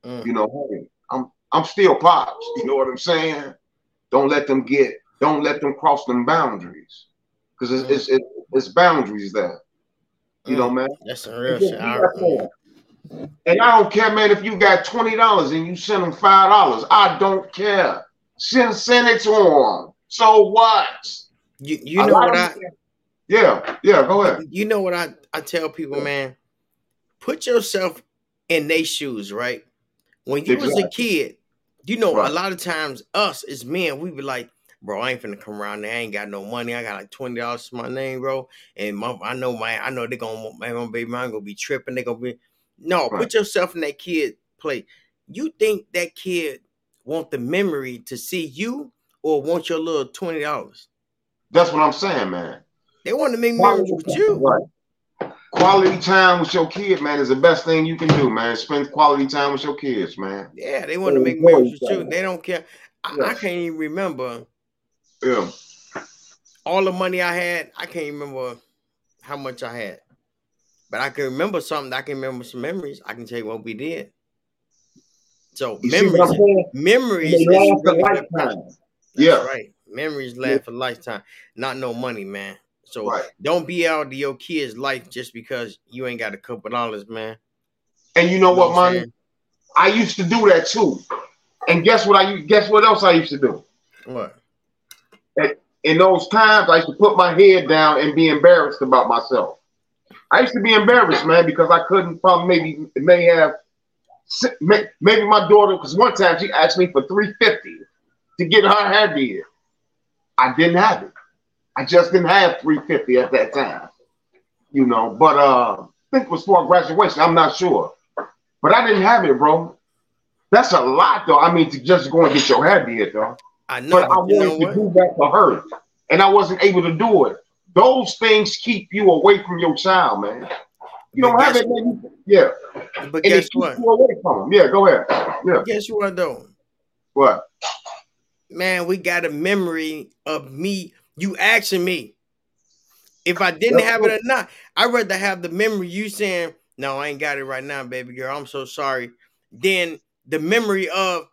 Mm. you know, hey, I'm I'm still pops. You know what I'm saying? Don't let them get don't let them cross them boundaries because it's, mm. it's, it's, it's boundaries there. You mm. know, man. That's some real shit. And I don't care, man, if you got twenty dollars and you send them five dollars. I don't care. Send send it to them. So what? You you know what I? Yeah, yeah. Go ahead. You know what I I tell people, man. Put yourself in their shoes, right? When you exactly. was a kid, you know, right. a lot of times us as men, we be like, bro, I ain't finna come around there. I ain't got no money. I got like twenty dollars to my name, bro. And my, I know my, I know they gonna, my baby mine gonna be tripping. They gonna be, no. Right. Put yourself in that kid play. You think that kid want the memory to see you, or want your little twenty dollars? That's what I'm saying, man. They want to make memories with you. Right. Quality time with your kid, man, is the best thing you can do, man. Spend quality time with your kids, man. Yeah, they want to make memories with you. They don't care. I, I can't even remember. Yeah. All the money I had, I can't remember how much I had. But I can remember something. I can remember some memories. I can tell you what we did. So you memories, memories last really lifetime. Yeah, right. Memories last yeah. for lifetime. Not no money, man. So right. don't be out of your kid's life just because you ain't got a couple dollars, man. And you know, you know what, money? I used to do that too. And guess what? I guess what else I used to do? What? in those times, I used to put my head down and be embarrassed about myself. I used to be embarrassed, man, because I couldn't. Probably maybe may have maybe my daughter. Because one time she asked me for three fifty to get her hair did. I didn't have it. I just didn't have 350 at that time, you know. But uh, I think it was for graduation. I'm not sure, but I didn't have it, bro. That's a lot, though. I mean, to just go and get your hair did, though. I know, but I wanted to do that for her, and I wasn't able to do it. Those things keep you away from your child, man. You don't have it, man. Yeah. But and guess what? away from. Yeah, go ahead. Yeah. Guess what, though? What? Man, we got a memory of me you asking me if I didn't have it or not. I'd rather have the memory you saying, No, I ain't got it right now, baby girl. I'm so sorry. Then the memory of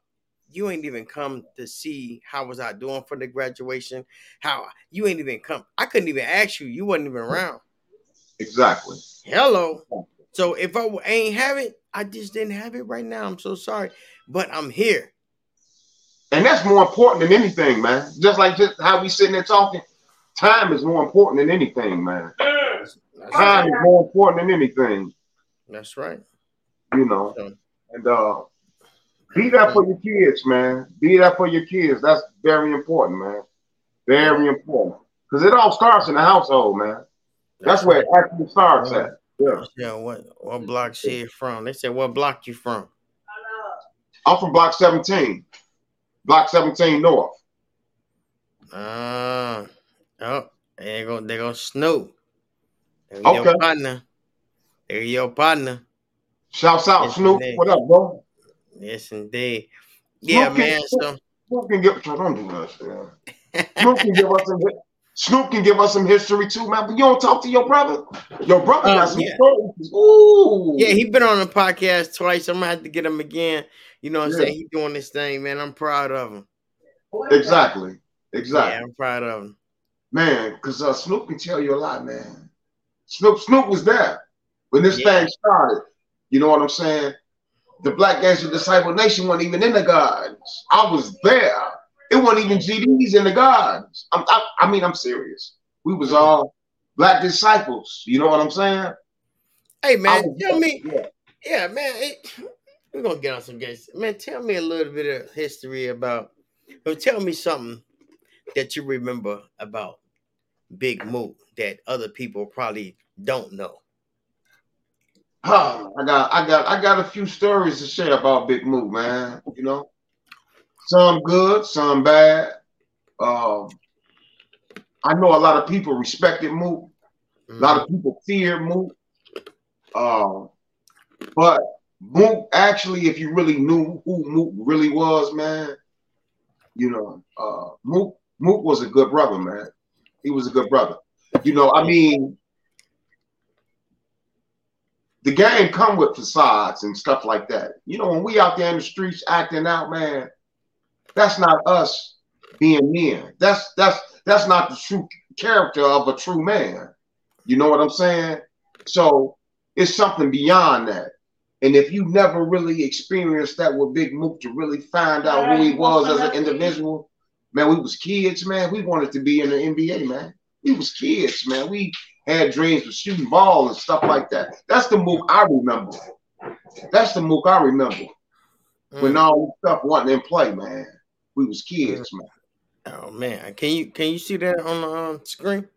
you ain't even come to see how was I doing for the graduation. How you ain't even come. I couldn't even ask you. You wasn't even around. Exactly. Hello. So if I ain't have it, I just didn't have it right now. I'm so sorry, but I'm here. And that's more important than anything, man. Just like just how we sitting there talking, time is more important than anything, man. That's time right. is more important than anything. That's right. You know, and uh be that for your kids, man. Be that for your kids. That's very important, man. Very important. Because it all starts in the household, man. That's, That's where it actually starts at. Yeah. Yeah. What what block she from? They said what block you from? I'm from block 17. Block 17 North. Uh, oh, they go they go Snoop. They're okay. Your partner. They're your partner. Shouts out yes, Snoop. What up, bro? Yes, indeed. Yeah, Snoop man. Can, so Snoop can give don't do that. Snoop can give us some Snoop can give us some history too, man. But you don't talk to your brother. Your brother uh, got some yeah. stories. Ooh. Yeah, he been on the podcast twice. I'm gonna have to get him again. You know what I'm yeah. saying? He doing this thing, man. I'm proud of him. Exactly. Exactly. Yeah, I'm proud of him. Man, because uh, Snoop can tell you a lot, man. Snoop Snoop was there when this yeah. thing started. You know what I'm saying? The Black Gangster Disciple Nation wasn't even in the gardens. I was there. It wasn't even GDs in the gardens. I'm, I, I mean, I'm serious. We was all black disciples. You know what I'm saying? Hey man, tell me. Yeah, yeah man. It, we're gonna get on some guys. Man, tell me a little bit of history about. Or tell me something that you remember about Big Mook that other people probably don't know. I got, I got, I got a few stories to share about Big Mook, man. You know, some good, some bad. Um, I know a lot of people respected. Mm-hmm. A lot of mm-hmm. people fear Mook. Um, but Mook actually, if you really knew who Mook really was, man, you know, uh, Mook Mook was a good brother, man. He was a good brother. You know, I mean, the game come with facades and stuff like that. You know, when we out there in the streets acting out, man, that's not us being men. That's that's that's not the true character of a true man. You know what I'm saying? So it's something beyond that. And if you never really experienced that with Big Mook to really find out who he was as an individual, man, we was kids, man. We wanted to be in the NBA, man. We was kids, man. We had dreams of shooting ball and stuff like that. That's the move I remember. That's the move I remember. Mm. When all this stuff wasn't in play, man. We was kids, mm. man. Oh man, can you can you see that on the um, screen?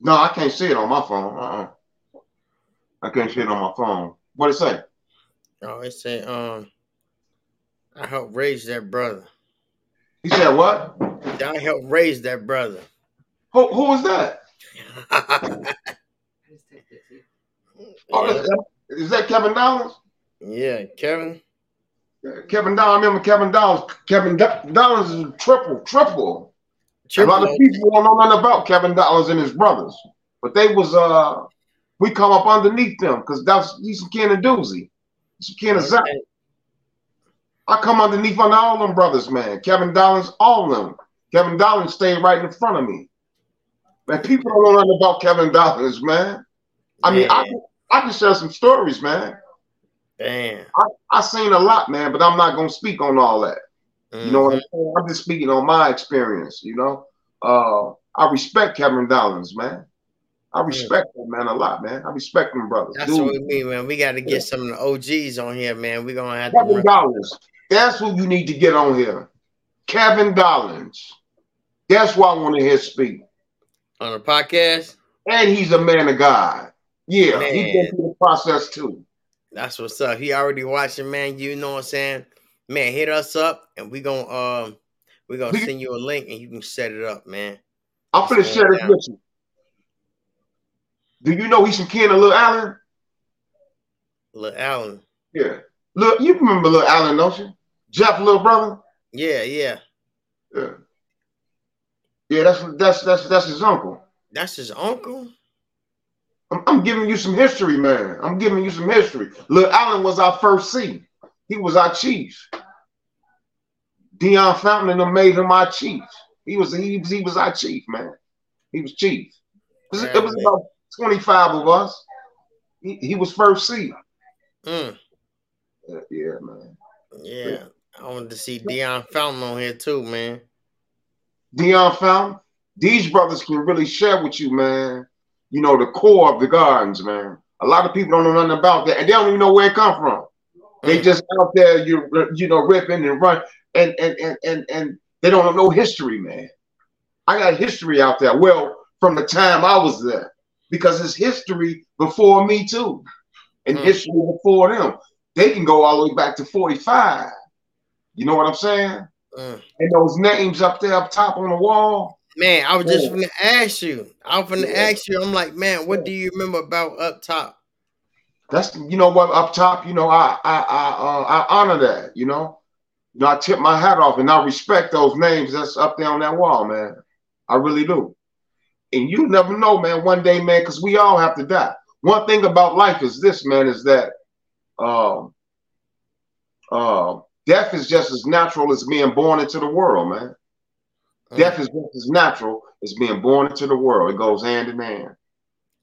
No, I can't see it on my phone. Uh-uh. I can't see it on my phone. What it say? Oh, it say um, I helped raise that brother. He said what? I helped raise that brother. Who who was that? oh, is, that, is that Kevin Dollars? Yeah, Kevin. Kevin Dollars. I remember Kevin Dollars. Kevin Dollars is triple, triple. triple. A lot of people don't know nothing about Kevin Dollars and his brothers, but they was uh, we come up underneath them because that's he's some kin of doozy, some kin of Zach. I come underneath on all them brothers, man. Kevin Dollars, all of them. Kevin Dollars stayed right in front of me. Man, people don't know nothing about Kevin Dollars, man. I mean, I, I can share some stories, man. Damn. I, I seen a lot, man, but I'm not gonna speak on all that. Mm-hmm. You know what I'm mm-hmm. saying? I'm just speaking on my experience, you know. Uh I respect Kevin Dollars, man. I respect yeah. man a lot, man. I respect them brothers. That's Dude. what we mean, man. We got to get some of the OGs on here, man. We're gonna have Kevin to Dollars. That's who you need to get on here. Kevin Dollars. That's why I want to hear speak. On the podcast? And he's a man of God. Yeah, man. he's been through the process too. That's what's up. He already watching, man. You know what I'm saying? Man, hit us up and we gonna um we gonna send you a link and you can set it up, man. I'm gonna share this with you. Do you know he's some kin of Lil Allen? Lil Allen. Yeah. Look, you remember Lil Allen, don't you? Jeff, little brother. Yeah, yeah. Yeah. Yeah, that's that's that's that's his uncle. That's his uncle. I'm, I'm, giving you some history, man. I'm giving you some history. Lil Allen was our first C. He was our chief. Dion Fountain and them made him our chief. He was he, he was our chief, man. He was chief. It was, it was about 25 of us. He, he was first C. Mm. Yeah, yeah, man. Yeah. I wanted to see Dion Fountain on here too, man. Dion Fountain, these brothers can really share with you, man. You know, the core of the gardens, man. A lot of people don't know nothing about that, and they don't even know where it come from. They just out there, you you know, ripping and run, and and and and and they don't know history, man. I got history out there. Well, from the time I was there, because it's history before me too, and mm. history before them. They can go all the way back to forty five. You know what I'm saying? Mm. And those names up there up top on the wall. Man, I was just gonna ask you. I was gonna yeah. ask you. I'm like, man, what do you remember about up top? That's you know what up top. You know, I I I uh, I honor that. You know, you know, I tip my hat off and I respect those names that's up there on that wall, man. I really do. And you never know, man. One day, man, because we all have to die. One thing about life is this, man, is that um, uh, Death is just as natural as being born into the world, man. Mm. Death is just as natural as being born into the world. It goes hand in hand.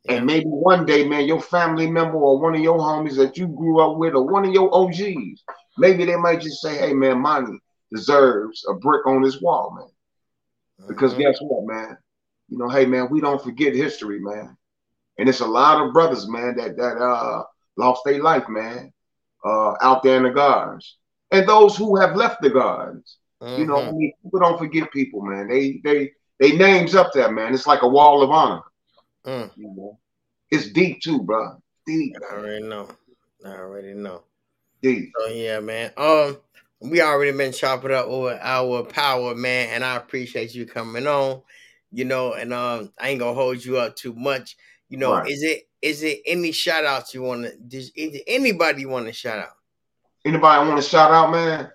And maybe one day, man, your family member or one of your homies that you grew up with or one of your OGs, maybe they might just say, hey, man, Monty deserves a brick on his wall, man. Because mm-hmm. guess what, man? You know, hey, man, we don't forget history, man. And it's a lot of brothers, man, that that uh lost their life, man, uh, out there in the gardens and those who have left the gardens. Mm-hmm. You know, I mm-hmm. mean, people don't forget people, man. They they they names up there, man. It's like a wall of honor. Mm. You know, it's deep too, bro. Deep. I already know. I already know. Deep. So yeah, man. Um, we already been chopping up over our power, man, and I appreciate you coming on. You know, and um, I ain't gonna hold you up too much. You know, right. is it is it any shout outs you want to? Does anybody you want to shout out? Anybody want to shout out, man?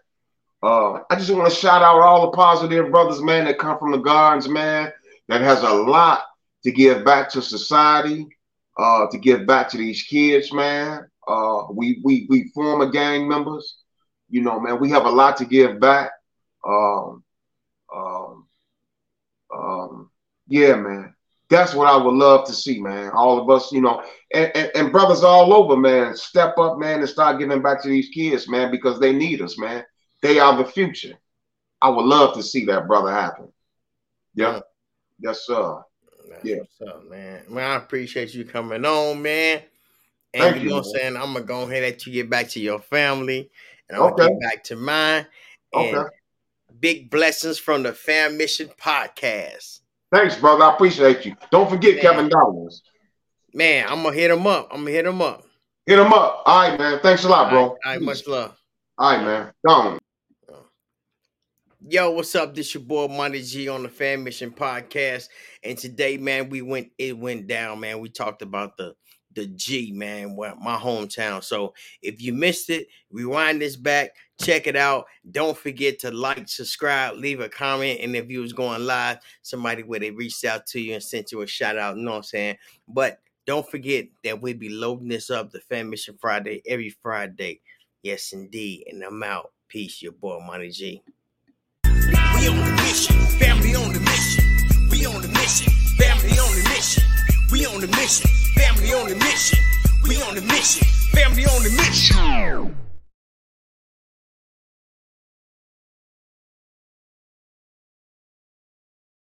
Uh, I just want to shout out all the positive brothers, man, that come from the gardens, man, that has a lot to give back to society, uh, to give back to these kids, man. Uh, we we we former gang members, you know, man. We have a lot to give back. Um, um, Yeah, man. That's what I would love to see, man. All of us, you know, and, and, and, brothers all over, man, step up, man, and start giving back to these kids, man, because they need us, man. They are the future. I would love to see that brother happen. Yeah. Yes, sir. That's yeah. What's up, man? Man, I appreciate you coming on, man. And Thank you know what I'm saying? I'm gonna go ahead and let you get back to your family and I'm okay. gonna get back to mine. And okay. big blessings from the Fammission Podcast. Thanks, brother. I appreciate you. Don't forget man. Kevin Dollars. Man, I'm gonna hit him up. I'm gonna hit him up. Hit him up. All right, man. Thanks a lot, bro. All right, all right much love. All right, man. Gone. Yo, what's up? This your boy Money G on the Fammission Podcast. And today, man, we went it went down, man. We talked about the the G, man, my hometown. So if you missed it, rewind this back, check it out. Don't forget to like, subscribe, leave a comment. And if you was going live, somebody would have reached out to you and sent you a shout out. You know what I'm saying? But don't forget that we'll be loading this up the Fammission Friday every Friday. Yes, indeed. And I'm out. Peace, your boy Monty G. We on the mission, family on the mission. We on the mission, family on the mission. We on the mission, family on the mission. We on the mission, family on the mission.